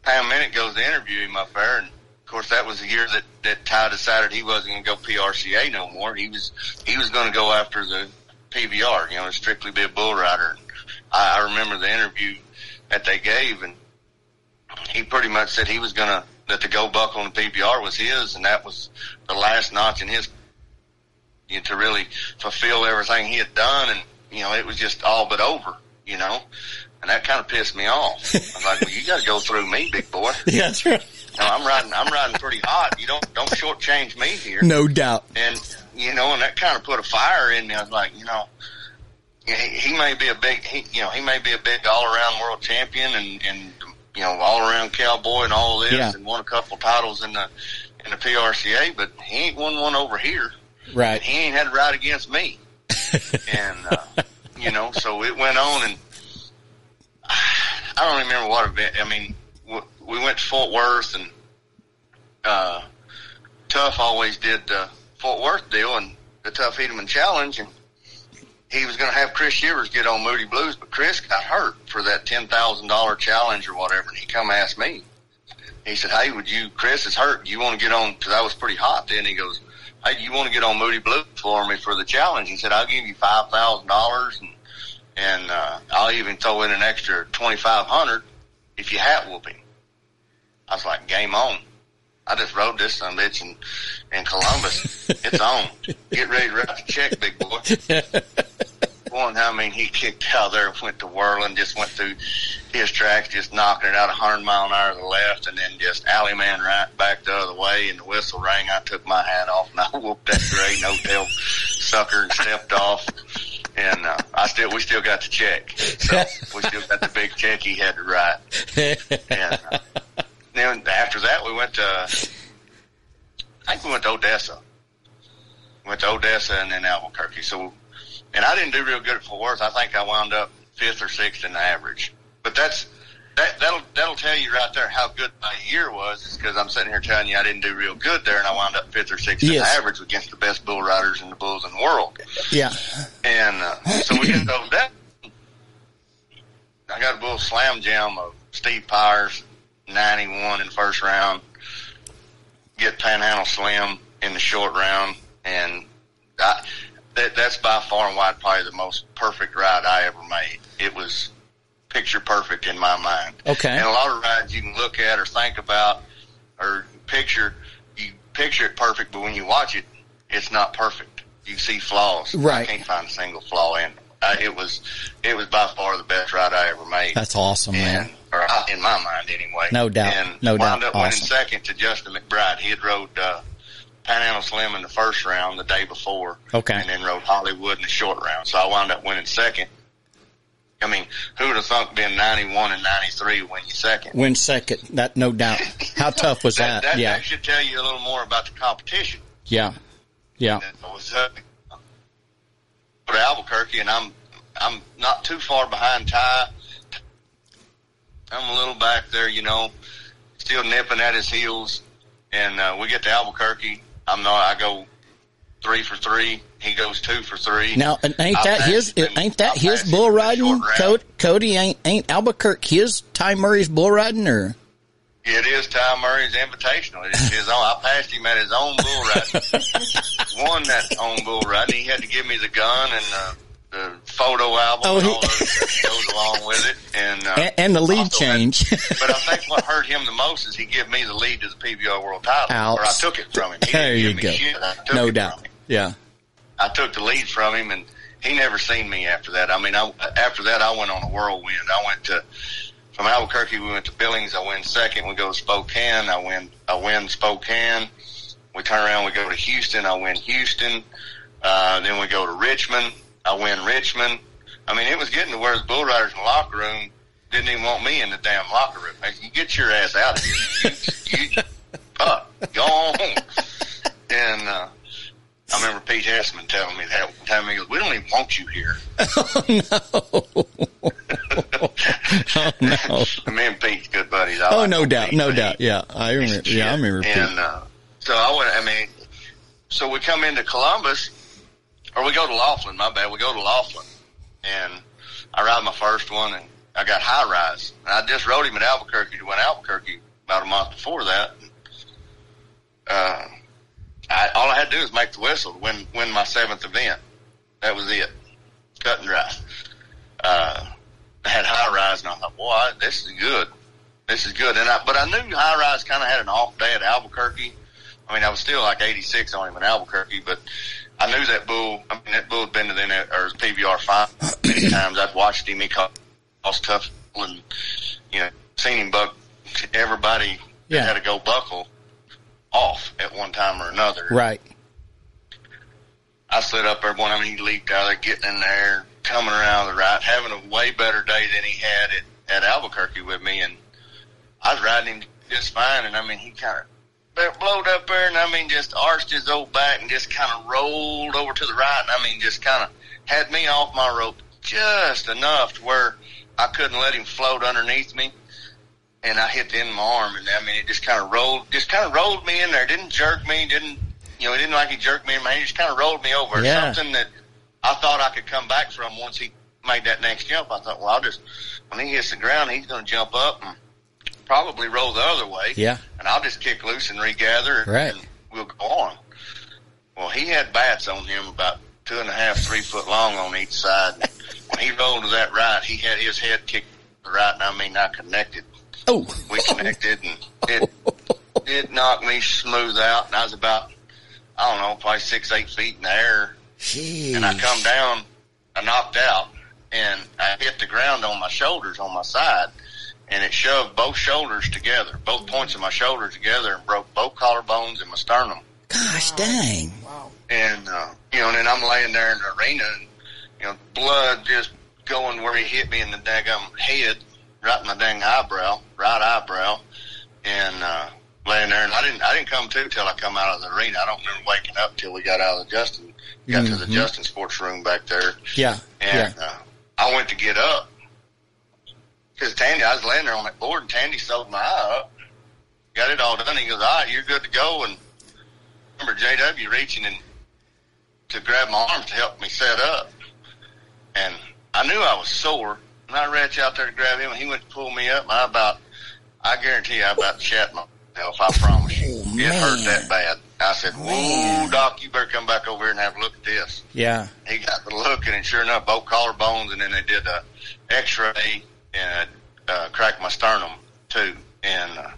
Pam Minick goes to interview him up there, and of course that was the year that that Ty decided he wasn't going to go PRCA no more. He was he was going to go after the PBR, you know, strictly be a bull rider. I, I remember the interview that they gave, and he pretty much said he was going to that the go buck on the PBR was his, and that was the last notch in his to really fulfill everything he had done, and you know it was just all but over, you know. And that kind of pissed me off. I'm like, well, you got to go through me, big boy. yeah, that's right. No, I'm riding. I'm riding pretty hot. You don't don't shortchange me here. No doubt. And you know, and that kind of put a fire in me. I was like, you know, he, he may be a big, he, you know, he may be a big all around world champion and and you know all around cowboy and all this, Yeah. and won a couple titles in the in the PRCA, but he ain't won one over here. Right. He ain't had to ride against me. And uh, you know, so it went on, and I don't remember what event. I mean, we went to Fort Worth, and uh, Tuff always did the Fort Worth deal and the Tuff Hedeman Challenge, and he was going to have Chris Shivers get on Moody Blues, but Chris got hurt for that ten thousand dollar challenge or whatever, and he come ask me. He said, "Hey, would you? Chris is hurt. You want to get on? Because I was pretty hot then." He goes, "Hey, you want to get on Moody Blues for me for the challenge?" He said, "I'll give you five thousand dollars and and uh, I'll even throw in an extra twenty five hundred if you hat whoop him." I was like, "Game on." I just rode this son of bitch in, in Columbus. it's on. Get ready to write the check, big boy. One, I mean, he kicked out there, went to whirling, just went through his tracks, just knocking it out a hundred mile an hour to the left, and then just alley man right back the other way. And the whistle rang. I took my hat off and I whooped that gray no tail sucker and stepped off. And uh, I still, we still got the check. So we still got the big check he had to write. And uh, then after that, we went to, I think we went to Odessa. Went to Odessa and then Albuquerque. So and I didn't do real good at Fort Worth. I think I wound up fifth or sixth in the average. But that's that that'll that'll tell you right there how good my year was. Is because I'm sitting here telling you I didn't do real good there, and I wound up fifth or sixth in the average against the best bull riders and the bulls in the world. Yeah. And uh, so we get over that. I got a bull slam jam of Steve Pyers, 91 in the first round. Get Panhandle Slim in the short round. And I, that, that's by far and wide probably the most perfect ride I ever made. It was picture perfect in my mind. Okay. And a lot of rides you can look at or think about or picture, you picture it perfect, but when you watch it, it's not perfect. You see flaws. Right. I can't find a single flaw in it. Uh, it was, it was by far the best ride I ever made. That's awesome, man. or in my mind anyway. No doubt. And No wound doubt. up winning second to Justin McBride. He had rode, uh, Panhandle Slim in the first round the day before. Okay. And then rode Hollywood in the short round. So I wound up winning second. I mean, who would have thunk being 91 and 93 win you second? Win second. That no doubt. How tough was that? that, yeah. that should tell you a little more about the competition. Yeah. Yeah. that was uh, to Albuquerque, and I'm I'm not too far behind Ty. I'm a little back there, you know, still nipping at his heels, and uh, we get to Albuquerque. I'm not. I go three for three. He goes two for three. Now, and ain't I that his? him- Ain't that I his bull him in the riding? Cody, Cody ain't ain't Albuquerque his Ty Murray's bull riding or? It is Ty Murray's invitational. It's his own. I passed him at his own bull riding. Won that own bull riding. He had to give me the gun and uh, the photo album Oh, and all that goes along with it. And, uh, And, and the lead also had- change. but I think what hurt him the most is he gave me the lead to the PBR World Title, Ouch. or I took it from him. He There didn't you give me go. shit. I took no doubt. Yeah. I took the lead from him, and he never seen me after that. I mean, I, after that, I went on a whirlwind. I went to from Albuquerque. We went to Billings. I win second. We go to Spokane. I win. I win Spokane. We turn around. We go to Houston. I win Houston. Uh, then we go to Richmond. I win Richmond. I mean, it was getting to where the bull riders in the locker room didn't even want me in the damn locker room. You get your ass out of here. You, you, up, go on. And uh, I remember Pete Hessman telling me that one time. He goes, "We don't even want you here." Oh no. oh Me and Pete's good buddies. I Oh like no doubt. Pete, No doubt. he- Yeah. I remember. Yeah. I remember. Pete. And uh, so I went. I mean, so we come into Columbus, or we go to Laughlin. My bad. We go to Laughlin, and I ride my first one, and I got high rise. And I just rode him at Albuquerque to win Albuquerque about a month before that. Uh, I, all I had to do was make the whistle to win win my seventh event. That was it, cut and dry. Uh, I had high rise, and I thought, boy, I, this is good. This is good. And I, but I knew high rise kind of had an off day at Albuquerque. I mean, I was still like 86 on him in Albuquerque, but I knew that bull. I mean, that bull had been to the or PBR five many times. I'd watched him. He caught tough and you know seen him buck everybody that had to go buckle off at one time or another. Right. I slid up there one. I mean, he leaped out of there, getting in there, coming around the right, having a way better day than he had at, at Albuquerque with me. And I was riding him just fine. And I mean, he kind of blowed up there and I mean, just arched his old back and just kind of rolled over to the right. And I mean, just kind of had me off my rope just enough to where I couldn't let him float underneath me. And I hit the end of my arm, and I mean, it just kind of rolled, just kind of rolled me in there. Didn't jerk me, didn't, you know, it didn't like he jerked me in my hand. He just kind of rolled me over. Yeah. Something that I thought I could come back from once he made that next jump. I thought, well, I'll just, when he hits the ground, he's going to jump up and probably roll the other way. Yeah. And I'll just kick loose and regather, Right. and we'll go on. Well, he had bats on him about two and a half, three foot long on each side. when he rolled to that right, he had his head kicked the right, and I mean, I connected Oh. we connected and it it knocked me smooth out and I was about I don't know, probably six, eight feet in the air Jeez. and I come down, I knocked out and I hit the ground on my shoulders on my side and it shoved both shoulders together, both points of my shoulders together and broke both collarbones and my sternum. Gosh dang. Wow. And uh, you know, and then I'm laying there in the arena and you know, blood just going where he hit me in the daggum head, right in my dang eyebrow, right eyebrow, and uh, laying there, and I didn't I didn't come to till I come out of the arena. I don't remember waking up till we got out of the Justin got to the Justin Sports Room back there, Yeah. and Yeah. uh, I went to get up because Tandy, I was laying there on that board, and Tandy sewed my eye up, got it all done. He goes, "All right, you're good to go." And I remember JW reaching in to grab my arm to help me set up, and I knew I was sore. And I reached out there to grab him, and he went to pull me up. And I about, I guarantee you, I about shat myself. I promise you, Oh, it hurt that bad. I said, "Whoa, doc, you better come back over here and have a look at this." Yeah. he got the look, and sure enough, both collarbones, and then they did a X-ray and uh, cracked my sternum too. And uh,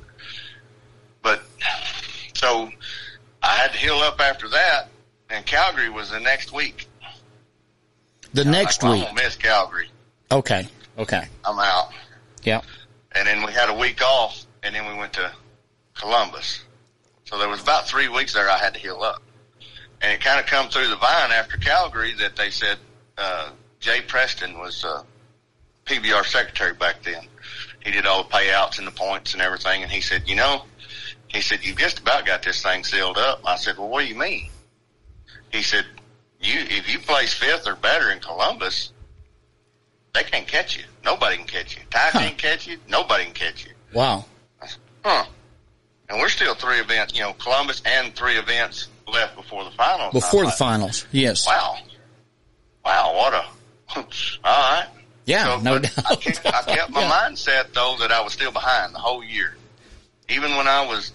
but so I had to heal up after that, and Calgary was the next week. The next like, well, week. I'm gonna miss Calgary. Okay. Okay. I'm out. Yeah. And then we had a week off, and then we went to Columbus. So there was about three weeks there I had to heal up. And it kind of come through the vine after Calgary that they said uh, Jay Preston was uh, PBR secretary back then. He did all the payouts and the points and everything. And he said, you know, he said, you've just about got this thing sealed up. I said, well, what do you mean? He said, you if you place fifth or better in Columbus, they can't catch you. Nobody can catch you. Ty Huh. can't catch you. Nobody can catch you. Wow. Huh. And we're still three events, you know, Columbus and three events left before the finals. Before the finals. Yes. Wow. Wow, what a, all right. Yeah. So, no doubt. I kept, I kept my Yeah. mindset though that I was still behind the whole year. Even when I was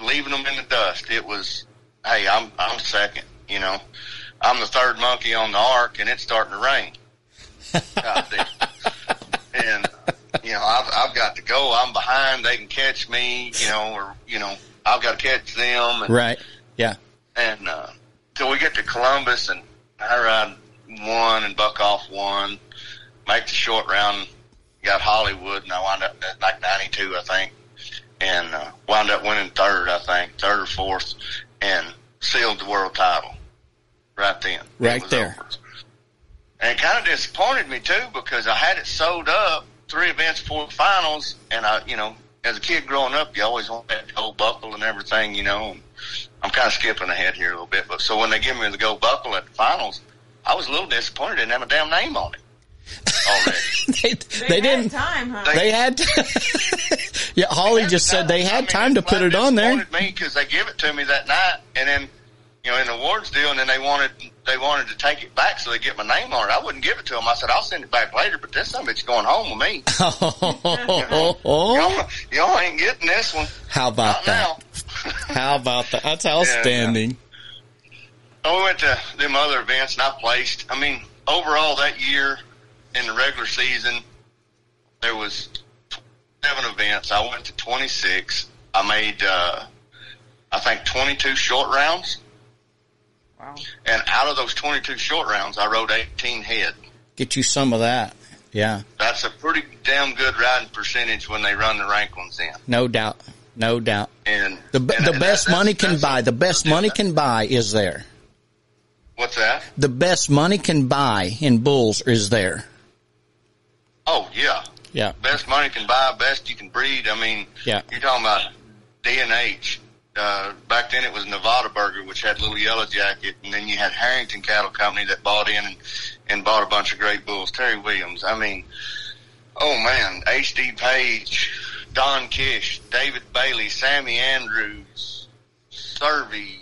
leaving them in the dust, it was, hey, I'm, I'm second, you know, I'm the third monkey on the ark and it's starting to rain. and, you know, I've, I've got to go. I'm behind. They can catch me, you know, or, you know, I've got to catch them. And, Right. Yeah. and uh, till we get to Columbus, and I ride one and buck off one, make the short round, got Hollywood, and I wound up at like 92, I think, and uh, wound up winning third, I think, third or fourth, and sealed the world title right then. Right there. over. And it kind of disappointed me too because I had it sewed up three events before the finals, and I, you know, as a kid growing up, you always want that gold buckle and everything, you know. And I'm kind of skipping ahead here a little bit, but so when they give me the gold buckle at the finals, I was a little disappointed. Didn't have a damn name on it Oh, already. they, They, they didn't. time, huh? They had. yeah. Holly just said they had time to put it on there. Me because they give it to me that night, and then you know in the awards deal, and then they wanted they wanted to take it back so they get my name on it. I wouldn't give it to them. I said I'll send it back later, but this some bitch going home with me. Oh, Y'all, y'all ain't getting this one. how about Not that? How about that? That's outstanding. Oh, we went to them other events and I placed. I mean, overall that year in the regular season, there was seven events. I went to 26. I made, uh, I think 22 short rounds. Wow. And out of those 22 short rounds, I rode 18 head. Get you some of that. Yeah. That's a pretty damn good riding percentage when they run the rank ones in. No doubt. No doubt. And The and- the and best that- money can buy. The best money can buy is there. What's that? The best money can buy in bulls is there. Oh yeah, Yeah. best money can buy, best you can breed. I mean, Yeah. you're talking about D&H. Uh, back then it was Nevada Berger, which had Little Yellow Jacket, and then you had Harrington Cattle Company that bought in and, and bought a bunch of great bulls. Terry Williams. I mean, oh man, H.D. Page, Don Kish, David Bailey, Sammy Andrews, Servy,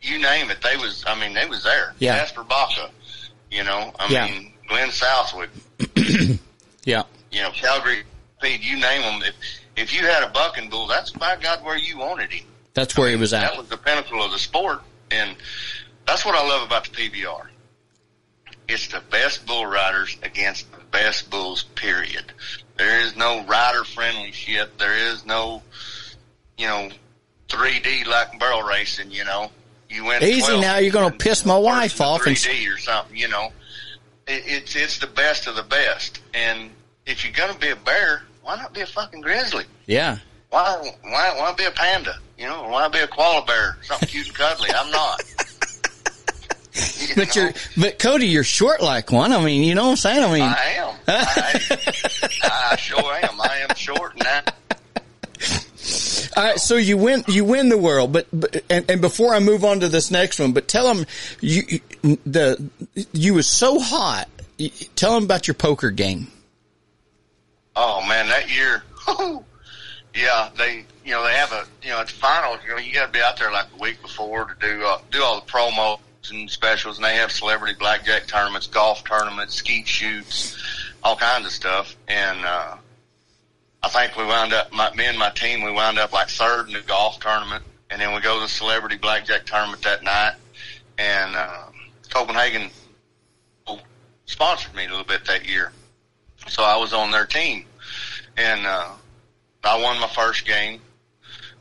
you name it. They was, I mean, they was there. Yeah. Jasper Baca, you know, I Yeah. mean, Glenn Southwick, Yeah. you know, Calgary, Pete, you name them. If, if you had a bucking bull, that's by God where you wanted him. That's where he was at. That was the pinnacle of the sport, and that's what I love about the PBR. It's the best bull riders against the best bulls. Period. There is no rider friendly shit. There is no, you know, 3D like barrel racing. You know, you win. Easy now, you're gonna piss my wife off and- 3D or something. You know, it, it's it's the best of the best. And if you're gonna be a bear, why not be a fucking grizzly? Yeah. why why why be a panda? You know, why be a koala bear? Something cute and cuddly. I'm not. You But know, you're, but Cody, you're short like one. I mean, you know what I'm saying? I mean, I am. I, I sure am. I am short and I, All right, so you win you win the world, but, but and, and before I move on to this next one, but tell them you the you was so hot. Tell them about your poker game. Oh man, that year, yeah, they you know they have a you know it's finals. You know you got to be out there like a week before to do uh, do all the promos and specials, and they have celebrity blackjack tournaments, golf tournaments, skeet shoots, all kinds of stuff. And uh, I think we wound up, my, me and my team, we wound up like third in the golf tournament, and then we go to the celebrity blackjack tournament that night. And uh, Copenhagen sponsored me a little bit that year, so I was on their team, and uh, I won my first game.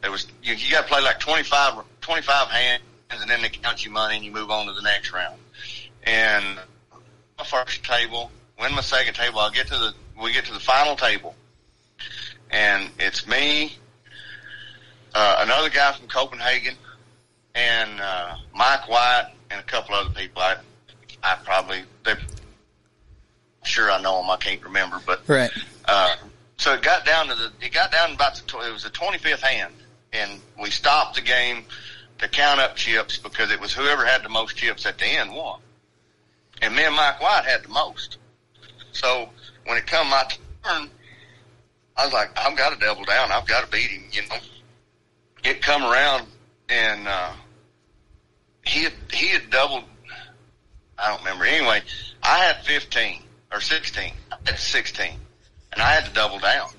It was you, you got to play like 25, 25 hands, and then they count you money, and you move on to the next round. And my first table, win my second table. I get to the we get to the final table, and it's me, uh, another guy from Copenhagen, and uh, Mike White, and a couple other people. I I probably they sure I know them. I can't remember, but right. Uh, so it got down to the it got down about the it was the twenty fifth hand, and we stopped the game to count up chips because it was whoever had the most chips at the end won. And me and Mike White had the most. So when it come my turn, I was like, I've got to double down. I've got to beat him. You know, it come around and uh, he had he had doubled. I don't remember. Anyway, I had fifteen or sixteen. I had sixteen, and I had to double down.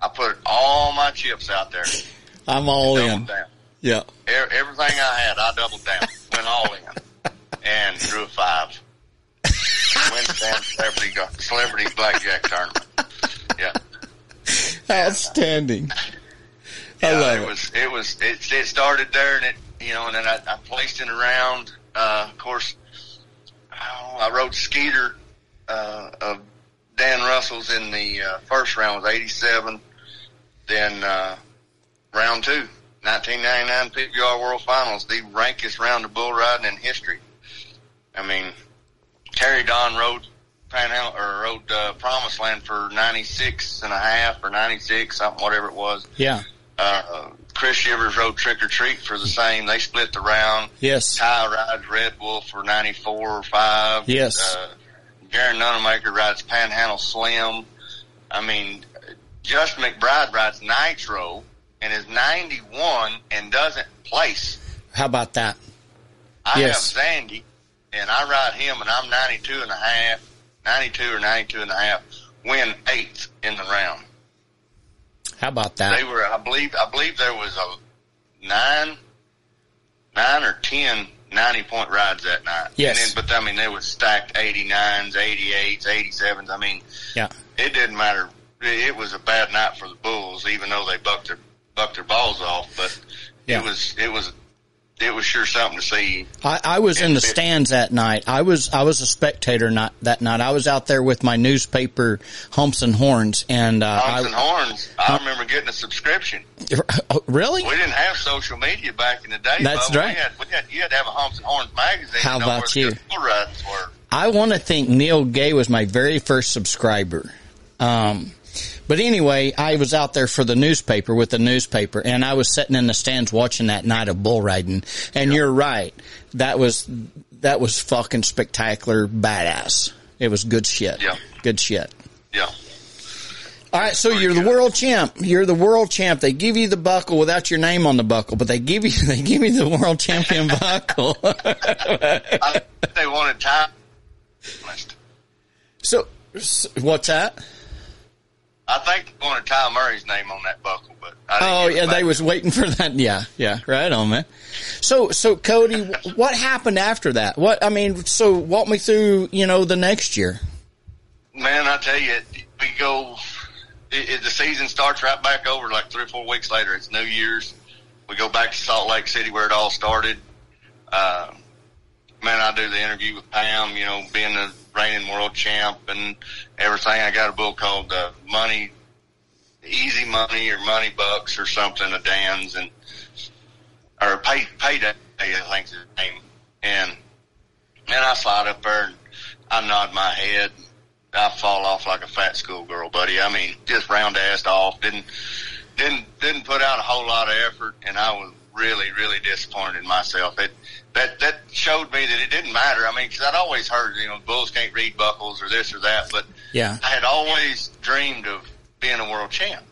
I put all my chips out there. I'm all in. Down. Yeah. Everything I had, I doubled down, went all in, and drew a five. Went down celebrity celebrity blackjack tournament. Yeah. Outstanding. I yeah, love it. Was it was it, it started there, and it you know, and then I, I placed in a round. Uh, of course, I rode Skeeter uh, of Dan Russell's in the uh, first round was 87. Then uh, round two, 1999 PBR World Finals, the rankest round of bull riding in history. I mean, Terry Don rode Panhandle or rode uh, Promised Land for 96 and a half or 96, something, whatever it was. Yeah. Uh, Chris Shivers rode Trick or Treat for the same. They split the round. Yes. Ty rides Red Wolf for 94 or 5. Yes. Uh, Garen Nunemaker rides Panhandle Slim. I mean, Justin McBride rides Nitro and is 91 and doesn't place. How about that? I yes. have Zandy and I ride him and I'm 92 and a half, 92 or 92 and a half, win eighth in the round. How about that? They were, I believe, I believe there was a nine, nine or ten 90 point rides that night. Yes. Then, but I mean, they was stacked 89s, 88s, 87s. I mean, yeah, it didn't matter. It was a bad night for the Bulls, even though they bucked their, bucked their balls off, but yeah. it was, it was it was sure something to see. I, I was in the stands that night. I was I was a spectator not that night. I was out there with my newspaper Humps and Horns and uh, Humps and Horns. I remember getting a subscription. Oh, really? We didn't have social media back in the day. That's right. We had, we had, you had to have a Humps and Horns magazine. How about you? I want to think Neal Gay was my very first subscriber. Um, but anyway, I was out there for the newspaper with the newspaper and I was sitting in the stands watching that night of bull riding. And you're right. That was, that was fucking spectacular badass. It was good shit. Yeah. Good shit. Yeah. All right, so you're the world champ. You're the world champ. They give you the buckle without your name on the buckle, but they give you they give you the world champion buckle. I, they wanted time. So, what's that? I think they wanted Ty Murray's name on that buckle, but oh yeah, they was waiting for that. Yeah, yeah, right on, man. So, so Cody, what happened after that? What I mean, so walk me through, you know, the next year. Man, I tell you, we go. It, it, the season starts right back over, like three or four weeks later. It's New Year's. We go back to Salt Lake City where it all started. Uh, man, I do the interview with Pam. You know, being the reigning world champ and everything. I got a book called uh, Money, Easy Money or Money Bucks or something of Dan's and or Pay Payday, I think is his name. And then I slide up there and I nod my head. I fall off like a fat schoolgirl, buddy. I mean, just round assed off. Didn't didn't didn't put out a whole lot of effort, and I was really really disappointed in myself. It that that showed me that it didn't matter. I mean, because I'd always heard you know bulls can't read buckles or this or that, but Yeah. I had always dreamed of being a world champ.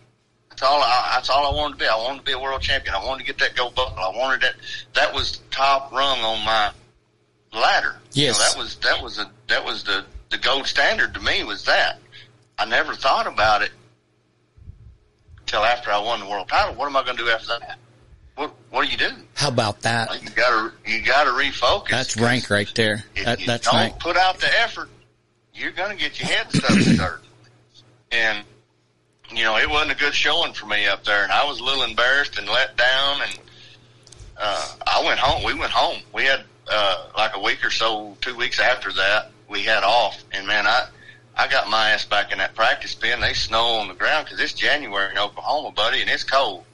That's all. I, that's all I wanted to be. I wanted to be a world champion. I wanted to get that gold buckle. I wanted that. That was top rung on my ladder. You know, Yes. that was that was a that was the the gold standard to me was that. I never thought about it till after I won the world title. What am I going to do after that? What What do you do? How about that? You got to you got to refocus. That's rank right there. If That, you that's don't rank. put out the effort, you're going to get your head stuck in dirt. And you know, it wasn't a good showing for me up there, and I was a little embarrassed and let down. And uh, I went home. We went home. We had uh, like a week or so, two weeks after that, we had off. And man, I I got my ass back in that practice pen. They snow on the ground because it's January in Oklahoma, buddy, and it's cold.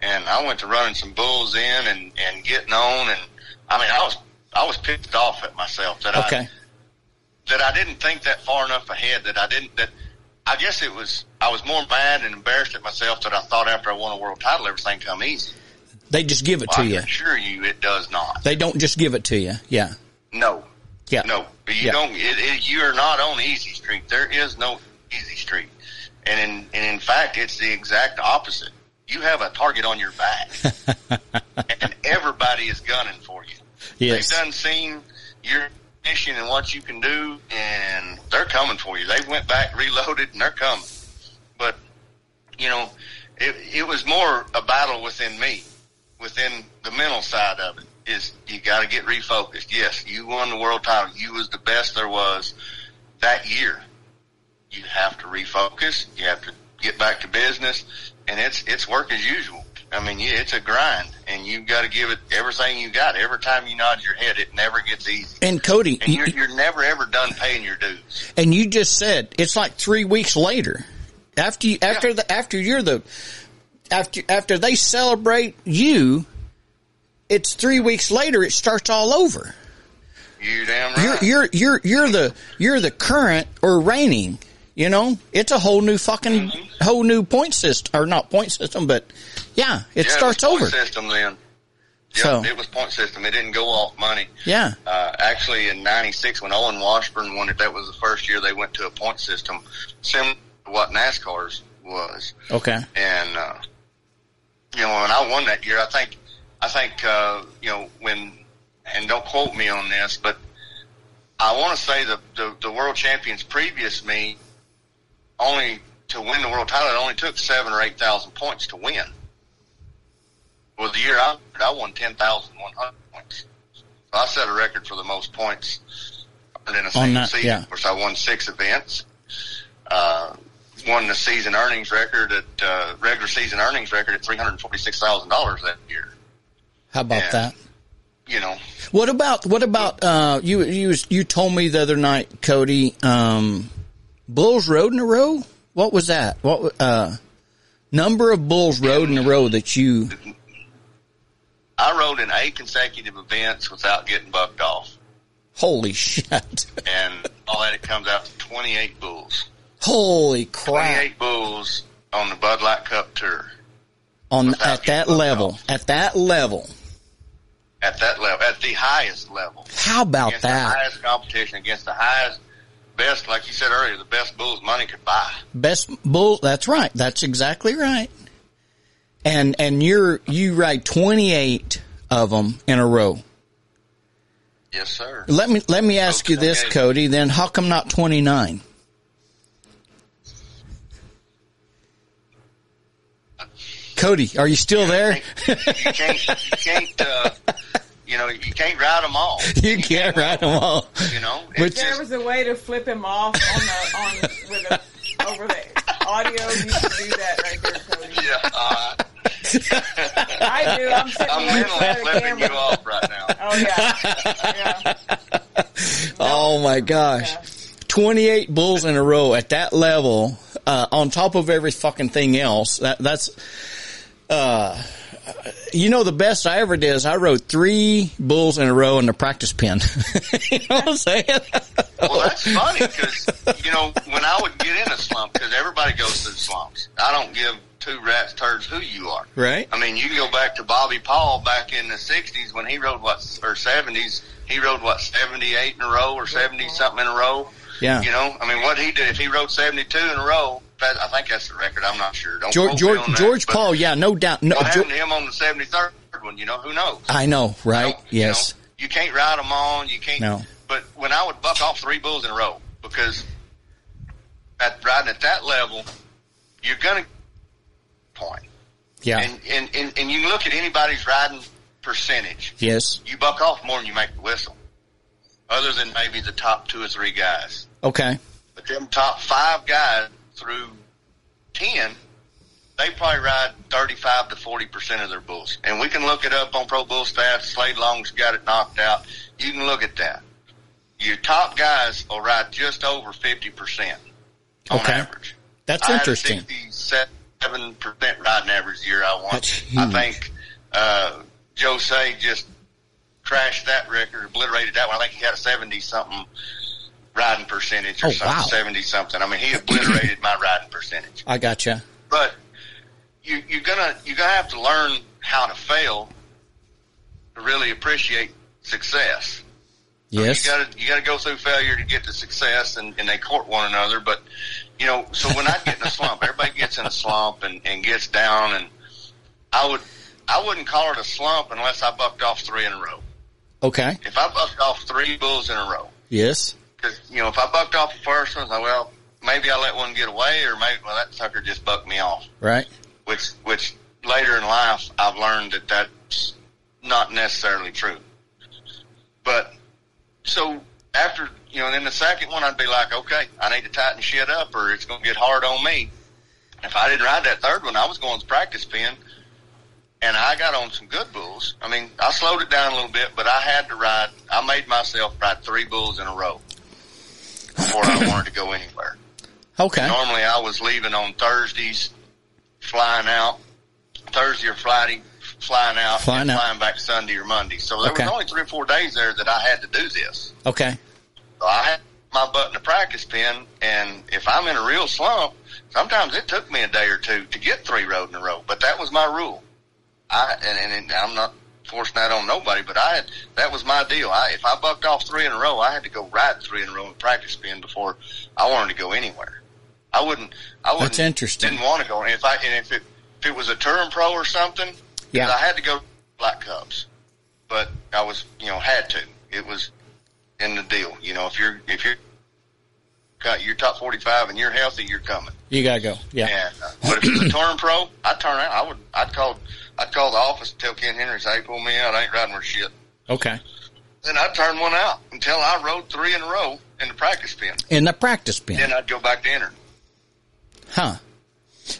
And I went to running some bulls in and and getting on, and I mean, I was I was pissed off at myself that I that I didn't think that far enough ahead. That I didn't. That I guess it was. I was more mad and embarrassed at myself that I thought after I won a world title, everything come easy. They just give it Well, to I you. can assure you, it does not. They don't just give it to you. Yeah. No, Yeah. no. But you Yeah. don't. It, it, you are not on easy street. There is no easy street. And in and in fact, it's the exact opposite. You have a target on your back, and everybody is gunning for you. Yes. They've done seen your mission and what you can do, and they're coming for you. They went back, reloaded, and they're coming. But you know, it, it was more a battle within me, within the mental side of it. Is you got to get refocused. Yes, you won the world title. You was the best there was that year. You have to refocus. You have to get back to business, and it's it's work as usual. I mean, it's a grind, and you've got to give it everything you got. Every time you nod your head, it never gets easy. And Cody, And you, you're, you're never ever done paying your dues. and you just said it's like three weeks later after you after the after you're the after after they celebrate you it's three weeks later it starts all over You damn you're right. you're you're you're the you're the current or reigning you know it's a whole new fucking Mm-hmm. whole new point system or not point system but yeah it Yeah, starts was point over System then. Yep, So- it was point system. It didn't go off money. yeah Uh, actually, in '96, when Owen Washburn won it, that was the first year they went to a point system, similar to what NASCAR's was. okay And uh, you know, when I won that year, I think, I think, uh, you know, when, and don't quote me on this, but I want to say the, the the world champions previous me only to win the world title. It only took seven or eight thousand points to win. Well, the year I I won ten thousand one hundred points. So I set a record for the most points earned in a single season. yeah. Of course, I won six events. Uh, won the season earnings record at uh, regular season earnings record at three hundred forty six thousand dollars that year. how about Yeah. that You know, What about what about uh you you you told me the other night, Cody, um Bulls rode in a row? What was that? What uh number of bulls rode in a row that you I rode in eight consecutive events without getting bucked off, holy shit. and all that it comes out to twenty eight bulls. Holy Twenty crap. eight bulls on the Bud Light Cup tour On at that level. off. At that level. at that level, at the highest level. How about that? highest competition, against the highest, best, like you said earlier, the best bulls money could buy. Best bull that's right. That's exactly right. And and you're you ride 28 of them in a row. Yes, sir. Let me let me ask you this, Cody. Then how come not twenty nine? Cody, are you still there? You can't, you can't, uh, you know, you can't ride them all. you can't ride them all. You know, Which- There just, was a way to flip him off on the on with a, over the audio. You could do that right there, Cody. yeah, uh, I do. I'm sitting I'm here in mentally front of flipping you off right now. Oh yeah, yeah. Oh my gosh. Yeah. 28 bulls in a row at that level, uh, on top of every fucking thing else. That, that's, uh, you know, the best I ever did is I rode three bulls in a row in the practice pen. you know what I'm saying? Well, that's funny because you know when I would get in a slump because everybody goes through slumps. I don't give two rats turds who you are. Right. I mean, you can go back to Bobby Paul back in the '60s when he rode what or '70s. He rode what 78 in a row or 70 something in a row. Yeah. You know, I mean, what he did if he rode 72 in a row. I think that's the record. I'm not sure. Don't George George, that, George Paul, yeah, no doubt. No, What happened to him on the 73rd one? You know, who knows? I know, right? You yes. know, You, can't ride them on. You can't. No. But when I would buck off three bulls in a row, because at riding at that level, you're gonna point. Yeah. And, and and and you look at anybody's riding percentage. yes. You buck off more than you make the whistle. Other than maybe the top two or three guys. Okay. But them top five guys through ten, they probably ride thirty-five to forty percent of their bulls, and we can look it up on Pro Bull Stats. Slade Long's got it knocked out. You can look at that. Your top guys will ride just over fifty percent on Okay. average. That's I interesting. Had a sixty-seven percent riding average year I. That's I think uh, Joe Say just crashed that record, obliterated that one. I think he had a seventy something riding percentage or Oh, something, wow. seventy something. I mean, he obliterated my riding percentage. I gotcha. But you, you're gonna you're gonna have to learn how to fail to really appreciate success. Yes. You gotta you gotta go through failure to get to success, and, and they court one another. But you know, so when I get in a slump, everybody gets in a slump and, and gets down, and I would I wouldn't call it a slump unless I bucked off three in a row. Okay. If I bucked off three bulls in a row, Yes. Because you know if I bucked off the first one, I well maybe I let one get away, or maybe well that sucker just bucked me off. Right. Which which later in life I've learned that that's not necessarily true. But so after you know, then the second one I'd be like, okay, I need to tighten shit up, or it's going to get hard on me. If I didn't ride that third one, I was going to practice pen, and I got on some good bulls. I mean, I slowed it down a little bit, but I had to ride. I made myself ride three bulls in a row before I wanted to go anywhere. Okay. Normally, I was leaving on Thursdays, flying out Thursday or Friday, flying out, Flying and out. flying back Sunday or Monday. So there Okay. was only three or four days there that I had to do this. Okay. So I had my butt in the practice pen, and if I'm in a real slump, sometimes it took me a day or two to get three road in a row. But that was my rule. I and, and I'm not forcing that on nobody, but I had that was my deal. I if I bucked off three in a row, I had to go ride three in a row in practice pen before I wanted to go anywhere. I wouldn't. I wouldn't. That's interesting. Didn't want to go. And if I and if it if it was a touring pro or something, Yeah. I had to go Black Cubs, but I was you know had to. It was in the deal. You know, if you're if you're got your top forty five and you're healthy, you're coming. You gotta go. Yeah. And, uh, but if it was a turn pro, I'd turn out. I would. I'd call. I'd call the office and tell Ken Henry, say, "Hey, pull me out. I ain't riding with shit." Okay. Then I'd turn one out until I rode three in a row in the practice pen. In the practice pen. Then I'd go back to enter. Huh.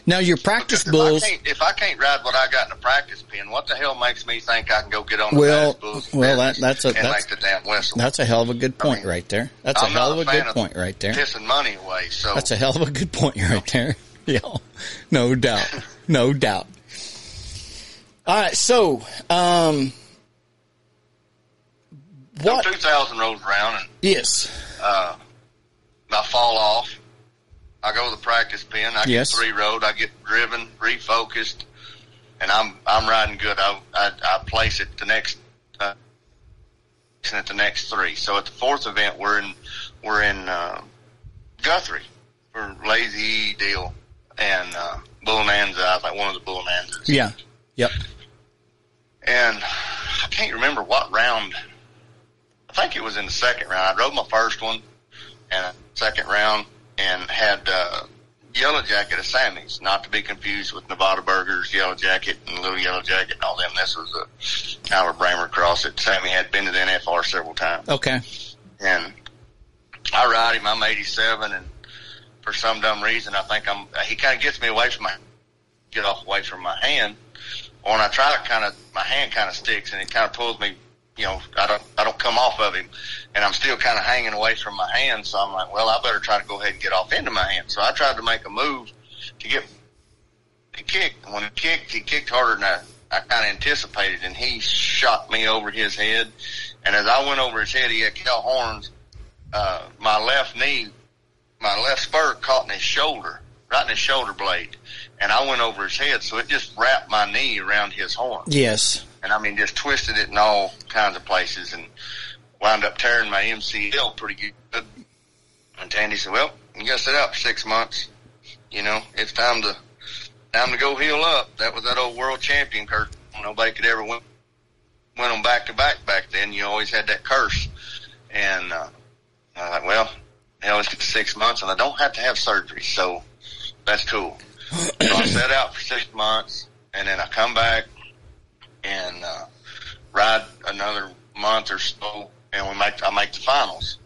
Now your practice Because bulls. If I, can't, if I can't ride what I got in the practice pen, what the hell makes me think I can go get on the Well, bulls well, that- that's a- and that's- make the damn whistle. That's a hell of a good point mean, right there. That's a I'm hell of a fan good of point right there. pissing money away. So That's a hell of a good point right there. Yeah. No doubt. No doubt. All right. So, um, so what? 2000 rolls around and Yes. uh, I fall off. I go to the practice pen. I Yes. get three road. I get driven, refocused, and I'm I'm riding good. I I, I place it the next uh, at the next three. So at the fourth event, we're in we're in uh, Guthrie for Lazy Deal and uh, Bullnanza. I think one of the Bullnanzas. Yeah. Yep. And I can't remember what round. I think it was in the second round. I rode my first one and second round and had uh, Yellow Jacket of Sammy's, not to be confused with Nevada Berger's, Yellow Jacket, and Little Yellow Jacket and all them. This was a Howard Bramer cross that Sammy had been to the NFR several times. Okay. And I ride him. I'm 87, and for some dumb reason, I think I'm. He kind of gets me away from my get off away from my hand. Or when I try to kind of, my hand kind of sticks, and it kind of pulls me. You know, I don't, I don't come off of him, and I'm still kind of hanging away from my hand. So I'm like, well, I better try to go ahead and get off into my hand. So I tried to make a move to get. He kicked. When he kicked, he kicked harder than I, I kind of anticipated, and he shot me over his head. And as I went over his head, he had Cal horns uh, my left knee, my left spur caught in his shoulder, right in his shoulder blade. and I went over his head, so it just wrapped my knee around his horn, Yes. And I mean just twisted it in all kinds of places, and wound up tearing my MCL pretty good. And Tandy said, "Well, you got to sit out for six months. You know, it's time to time to go heal up." That was that old world champion curse. Nobody could ever win win them back to back back then. You always had that curse, and uh, I was like, "Well, hell, it's six months, and I don't have to have surgery, so that's cool." so I sat out for six months, and then I come back and uh, ride another month or so, and we make I make the finals,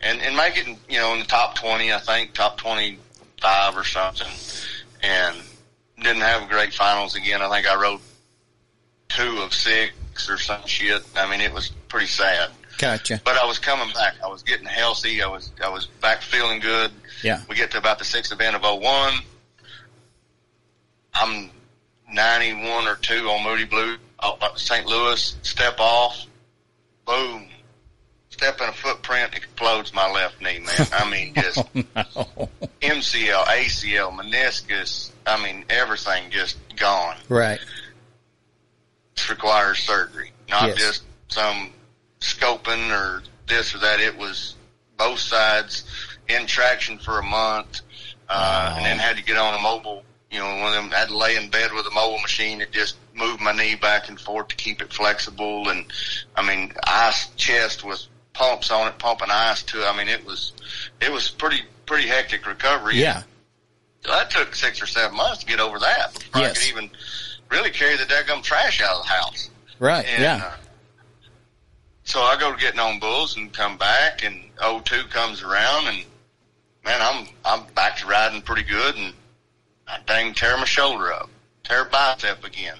and and make it you know in the top twenty, I think top twenty five or something, and didn't have a great finals again. I think I rode two of six or some shit. I mean, it was pretty sad. Gotcha. But I was coming back. I was getting healthy. I was I was back feeling good. Yeah. We get to about the sixth event of 01. I'm 91 or 2 on Moody Blue, St. Louis, step off, boom. Step in a footprint, explodes my left knee, man. I mean, just No. MCL, ACL, meniscus. I mean, everything just gone. Right. This requires surgery, not Yes. just some scoping or this or that. It was both sides in traction for a month, uh, and then had to get on a mobile. You know, one of them had to lay in bed with a mobile machine that just moved my knee back and forth to keep it flexible. And I mean, ice chest with pumps on it, pumping ice to. it. I mean, it was it was pretty pretty hectic recovery. Yeah. So that took six or seven months to get over that. Before I could even really carry the daggum trash out of the house. Right. And, yeah. uh, so I go to getting on bulls and come back, and O2 comes around, and man, I'm I'm back to riding pretty good, and I dang tear my shoulder up, tear a bicep again,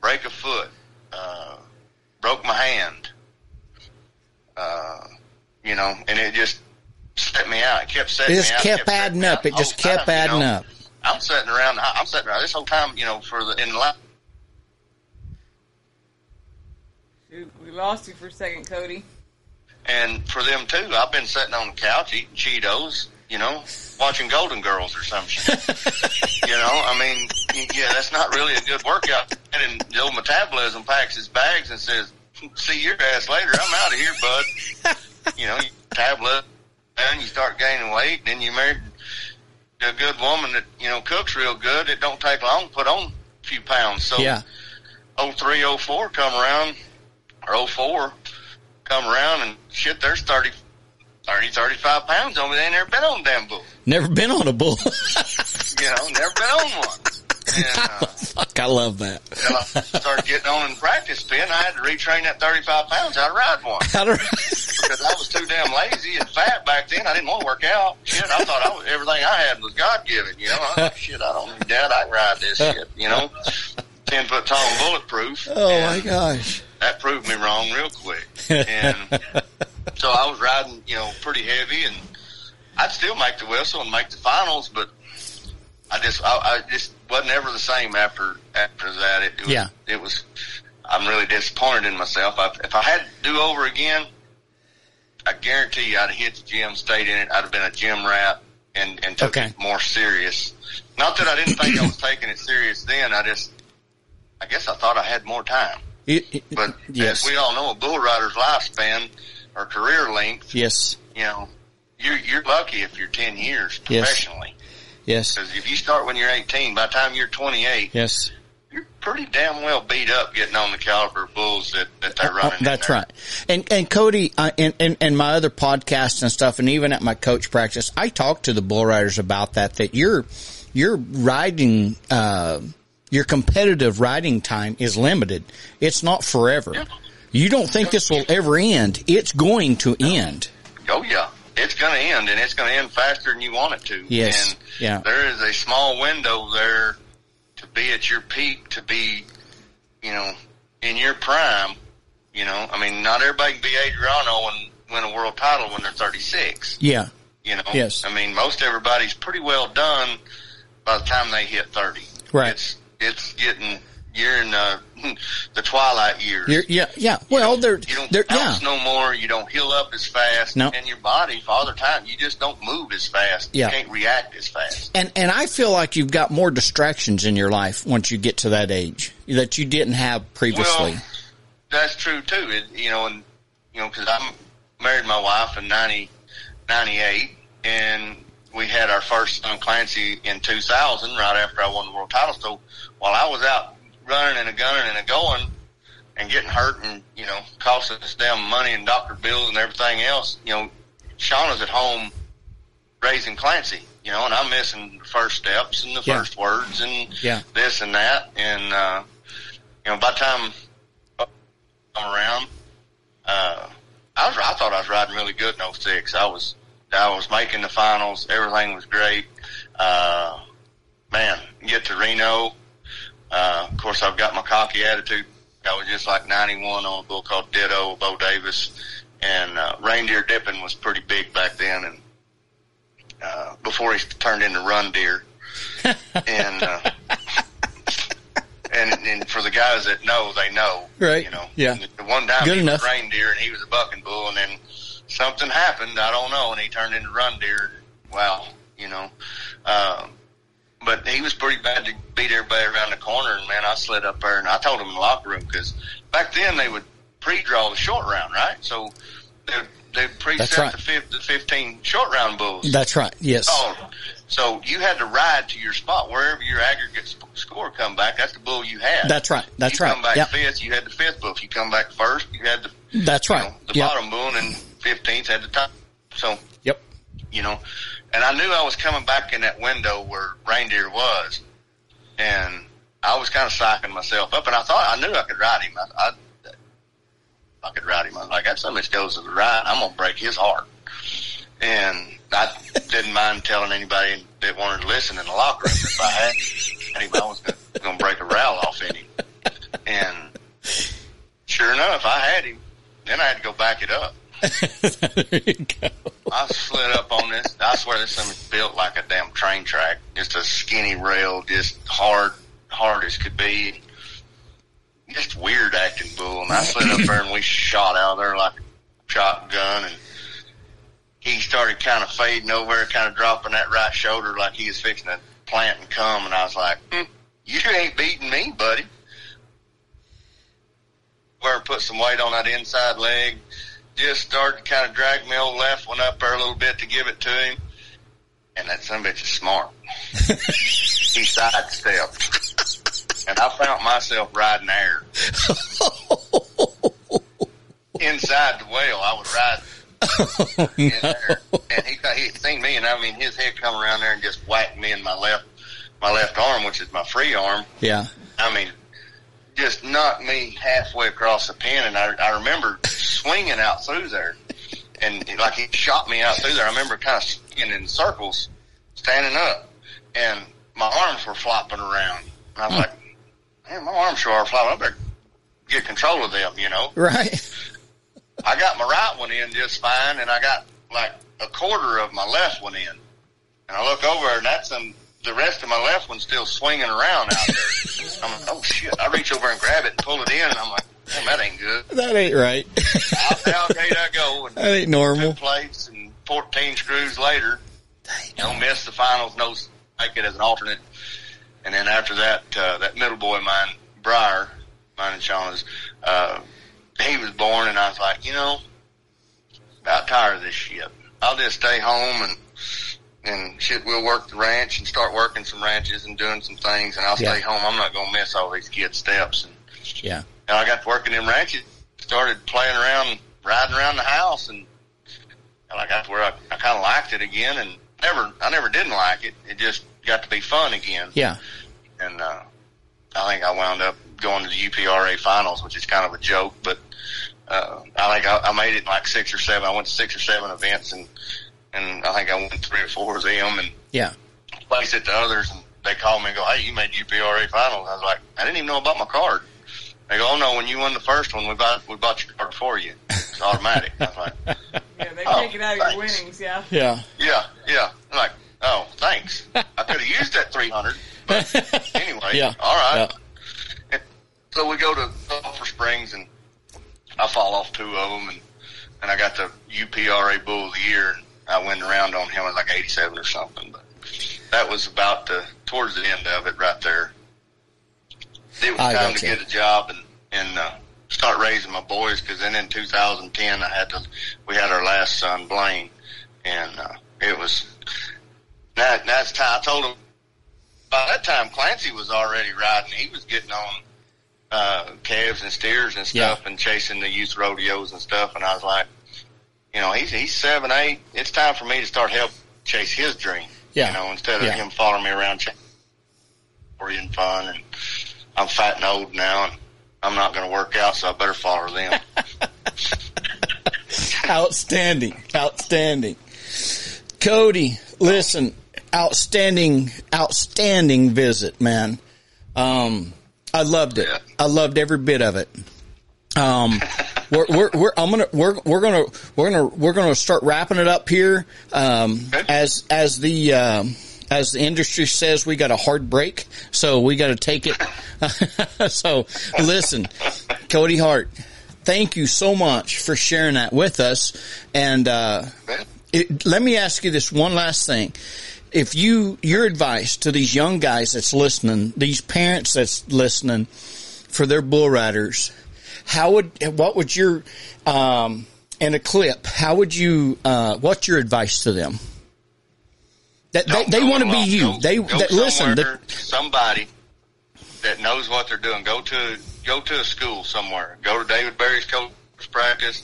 break a foot, uh, broke my hand, uh, you know, and it just set me out. It kept setting It me just out. kept setting adding up. out It just kept time, you adding know. up. I'm sitting around. I'm sitting around this whole time, you know, for the in the last Shoot, we lost you for a second, Cody. And for them too, I've been sitting on the couch eating Cheetos, you know, watching Golden Girls or some shit. you know, I mean, yeah, that's not really a good workout. And the old metabolism packs his bags and says, "See your ass later. I'm out of here, bud." you know, you tablet and you start gaining weight, and then you married a good woman that you know cooks real good. It don't take long to put on a few pounds. So, Yeah. oh three, oh four come around, or oh four come around, and shit, there's 30, 30 35 pounds on me. They ain't never been on a damn bull. Never been on a bull. You know, never been on one. And, uh, Fuck, I love that. I started getting on in practice pen, I had to retrain that 35 pounds how to ride one. How to- Because I was too damn lazy and fat back then. I didn't want to work out. Shit, I thought I was, everything I had was God given. You know, I like, shit, I don't need that. I can ride this shit. You know, ten foot tall and bulletproof. oh my gosh. That proved me wrong real quick. And so I was riding, you know, pretty heavy, and I'd still make the whistle and make the finals, but I just, I, I just wasn't ever the same after after that. It, it was, Yeah. it was. I'm really disappointed in myself. I, if I had to do over again, I guarantee you I'd have hit the gym, stayed in it. I'd have been a gym rat and and took Okay. it more serious. Not that I didn't think I was taking it serious then. I just, I guess I thought I had more time. It- it- But yes. as we all know, a bull rider's lifespan or career length, yes. you know, you're, you're lucky if you're 10 years professionally. Yes. Because if you start when you're 18, by the time you're 28, Yes. you're pretty damn well beat up getting on the caliber of bulls that, that they're Oh, running. in that's right. And and Cody, uh, and, and and my other podcasts and stuff, and even at my coach practice, I talk to the bull riders about that. That you're, you're riding, uh, your competitive riding time is limited. It's not forever. Yeah. You don't think this will ever end? It's going to end. Oh yeah, it's going to end, and it's going to end faster than you want it to. Yes. And Yeah. there is a small window there to be at your peak, to be, you know, in your prime. You know, I mean, not everybody can be Adriano and win a world title when they're 36. Yeah. You know, Yes. I mean, most everybody's pretty well done by the time they hit 30. Right. It's, it's getting you're in uh, the twilight years. You're, yeah, yeah. Well, they're, you don't they're, yeah. no more. You don't heal up as fast. No. And your body, father time, you just don't move as fast. Yeah. You can't react as fast. And and I feel like you've got more distractions in your life once you get to that age that you didn't have previously. Well, that's true too. It, you know, and you know, because I married my wife in 90, 98, and we had our first son Clancy in 2000, right after I won the world title. So while I was out running and a gunning and a going and getting hurt and you know costing us damn money and doctor bills and everything else, you know, Shauna's at home raising Clancy. You know, and I'm missing the first steps and the Yeah. first words and Yeah. this and that, and uh, you know, by the time I'm around, uh, I was I thought I was riding really good in 06. I was I was making the finals. Everything was great. Uh, man, get to Reno. Uh, of course, I've got my cocky attitude. I was just like 91 on a bull called Ditto, Bo Davis, and uh, reindeer dipping was pretty big back then, and uh, before he turned into run deer. and uh, and and for the guys that know, they know, Right. You know, Yeah. The one time Good he enough. was reindeer and he was a bucking bull, and then something happened. I don't know, and he turned into run deer. Wow, you know. Um, but he was pretty bad to beat everybody around the corner, and man, I slid up there and I told him in the locker room because back then they would pre-draw the short round, right? So they they preset That's right. the, fif- the fifteen short round bulls. That's right. Yes. Oh, so you had to ride to your spot wherever your aggregate sp- score come back. That's the bull you had. That's right. That's you right. Come back Yep. fifth, you had the fifth bull. If you come back first, you had the That's you right. know, the Yep. bottom bull, and fifteenth had the top. So Yep. you know, and I knew I was coming back in that window where reindeer was, and I was kind of psyching myself up, and I thought I knew I could ride him. I, I, I could ride him. I was like, that somebody goes to the ride, I'm gonna break his heart. And I didn't mind telling anybody that wanted to listen in the locker room if I had him, I was gonna, gonna break a rowel off in him. And sure enough, I had him. Then I had to go back it up. There you go. I slid up on this. I swear this thing's built like a damn train track. Just a skinny rail, just hard, hard as could be. Just weird acting bull. And I slid up there and we shot out there like a shotgun and he started kind of fading over, kind of dropping that right shoulder like he was fixing to plant and come. And I was like, hmm, you ain't beating me, buddy. Where put some weight on that inside leg just started to kind of drag my old left one up there a little bit to give it to him. And that son of a bitch is smart. he sidestepped. And I found myself riding air. Inside the whale, I was riding oh, in there. And he, thought he seen me and I mean his head come around there and just whacked me in my left, my left arm, which is my free arm. Yeah. I mean, just knocked me halfway across the pin, and I, I remember swinging out through there, and like he shot me out through there. I remember kind of swinging in circles, standing up, and my arms were flopping around. And I was like, "Man, my arms sure are flopping. I better get control of them," you know. Right. I got my right one in just fine, and I got like a quarter of my left one in. And I look over, and that's um, the rest of my left one's still swinging around out there. I'm like, oh shit! I reach over and grab it and pull it in, and I'm like, damn, that ain't good. That ain't right. Out gate I go, and that ain't two normal. plates and 14 screws later, know, miss the finals, no, make it as an alternate. And then after that, uh, that middle boy of mine, Briar, mine and Shauna's, uh, he was born and I was like, you know, about tired of this shit. I'll just stay home and, and shit, we'll work the ranch and start working some ranches and doing some things and I'll Yeah. stay home. I'm not going to miss all these kids' steps. And, Yeah. and I got to working in ranches, started playing around, riding around the house, and, and I got to where I, I kind of liked it again, and never, I never didn't like it. It just got to be fun again, Yeah. and uh, I think I wound up going to the UPRA finals, which is kind of a joke, but uh, I think I, I made it in like six or seven. I went to six or seven events, and and I think I won three or four of them, and Yeah. placed it to others, and they called me and go, "Hey, you made UPRA finals." I was like, "I didn't even know about my card." They go, "Oh no, when you won the first one, we bought we bought your card for you. It's automatic." I was like, Yeah, they Oh, take it out of your oh, winnings, yeah. Yeah. "Yeah, yeah." I'm like, "Oh, thanks. I could have used that three hundred, but anyway, Yeah. all right." so we go to Sulphur Springs and I fall off two of them and, and I got the UPRA Bull of the Year. And I went around on him at like 87 or something, but that was about the, towards the end of it right there. It was I time gotcha. to get a job and, and, uh, start raising my boys because then in 2010 I had to, we had our last son, Blaine, and, uh, it was, that, that's time, I told him, by that time Clancy was already riding. He was getting on, uh, calves and steers and stuff Yeah. and chasing the youth rodeos and stuff. And I was like, you know, he's, he's seven, eight. It's time for me to start help chase his dream. Yeah. You know, instead of Yeah. him following me around and fun. And I'm fat and old now and I'm not going to work out, so I better follow them. Outstanding. Outstanding. Cody, listen, outstanding, outstanding visit, man. Um, I loved it. Yeah. I loved every bit of it. Um, we're, we're, we're, I'm gonna, we're, we're gonna, we're gonna, we're gonna start wrapping it up here. Um, Okay. as, as the, um, as the industry says, we got a hard break, so we got to take it. so listen, Cody Hart, thank you so much for sharing that with us. And, uh, it, let me ask you this one last thing. If you, your advice to these young guys that's listening, these parents that's listening for their bull riders, how would, what would your, um, in a clip, how would you, uh, what's your advice to them? That they, Don't they go want to be you. Go- they, go that, listen, that, somebody that knows what they're doing. Go to go to a school somewhere. Go to David Barry's coach practice.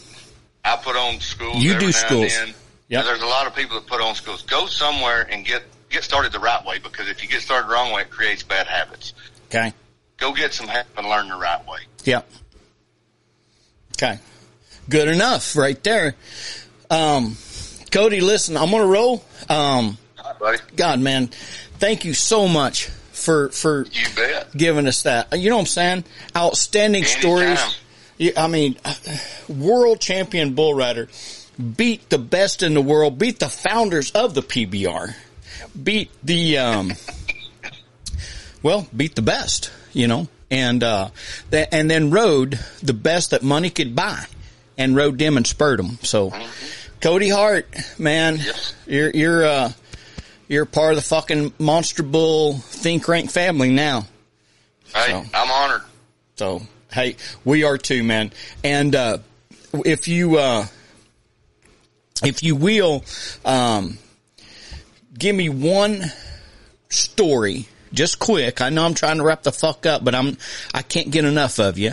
I put on schools. You do schools. And There's a lot of people that put on schools. Go somewhere and get get started the right way because if you get started the wrong way, it creates bad habits. okay. Go get some help and learn the right way. Yep. Okay. Good enough right there. Um, Cody, listen, I'm going to roll. Um, buddy. God, man, thank you so much for, for You bet. giving us that. You know what I'm saying? Outstanding Anytime. stories. I mean, world champion bull rider beat the best in the world, beat the founders of the PBR, beat the, um, well, beat the best, you know, and, uh, that, and then rode the best that money could buy and rode them and spurred them. So Cody Hart, man, Yes. you're, you're, uh, you're part of the fucking Monster Bull Think Rank family now. Hey, So- I'm honored. So, hey, we are too, man. And, uh, if you, uh, if you will, um, give me one story, just quick. I know I'm trying to wrap the fuck up, but I'm, I can't get enough of you.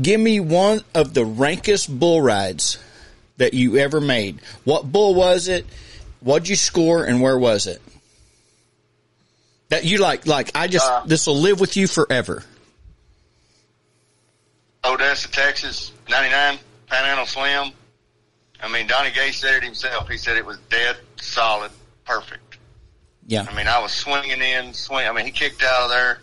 Give me one of the rankest bull rides that you ever made. What bull was it? What'd you score and where was it? That you like, like, I just, Uh, this will live with you forever. Odessa, Texas, 99, Panhandle Slim. I mean, Donnie Gay said it himself. He said it was dead, solid, perfect. Yeah. I mean, I was swinging in, swing. I mean, he kicked out of there,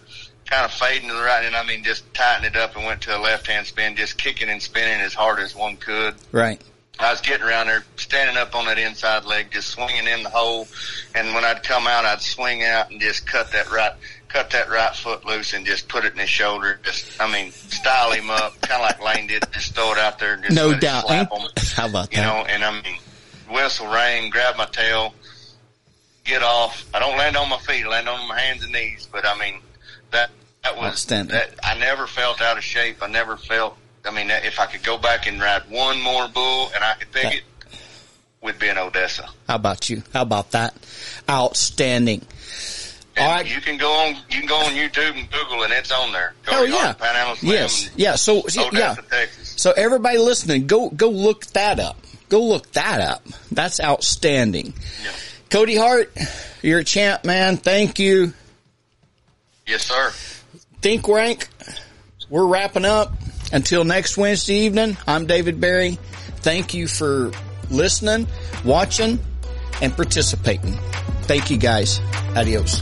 kind of fading to the right, and I mean, just tightened it up and went to a left-hand spin, just kicking and spinning as hard as one could. Right. I was getting around there, standing up on that inside leg, just swinging in the hole. And when I'd come out, I'd swing out and just cut that right, cut that right foot loose and just put it in his shoulder. Just, I mean, style him up, kind of like Lane did. Just throw it out there and just No doubt. slap him. How about You that? You know, and I mean, whistle rain, grab my tail, get off. I don't land on my feet, I land on my hands and knees. But I mean, that that was Outstanding. that. I never felt out of shape. I never felt. I mean, if I could go back and ride one more bull and I could pick Yeah. it, would be in Odessa. How about you? How about that? Outstanding. And All right. you can go on. You can go on YouTube and Google, and it's on there. Go Oh yeah. Panhandle Slim Yes. Yeah. So Odessa, yeah. Texas. So everybody listening, go go look that up. Go look that up. That's outstanding. Yeah. Cody Hart, you're a champ, man. Thank you. Yes, sir. Think rank. We're wrapping up. Until next Wednesday evening, I'm David Barry. Thank you for listening, watching, and participating. Thank you guys. Adios.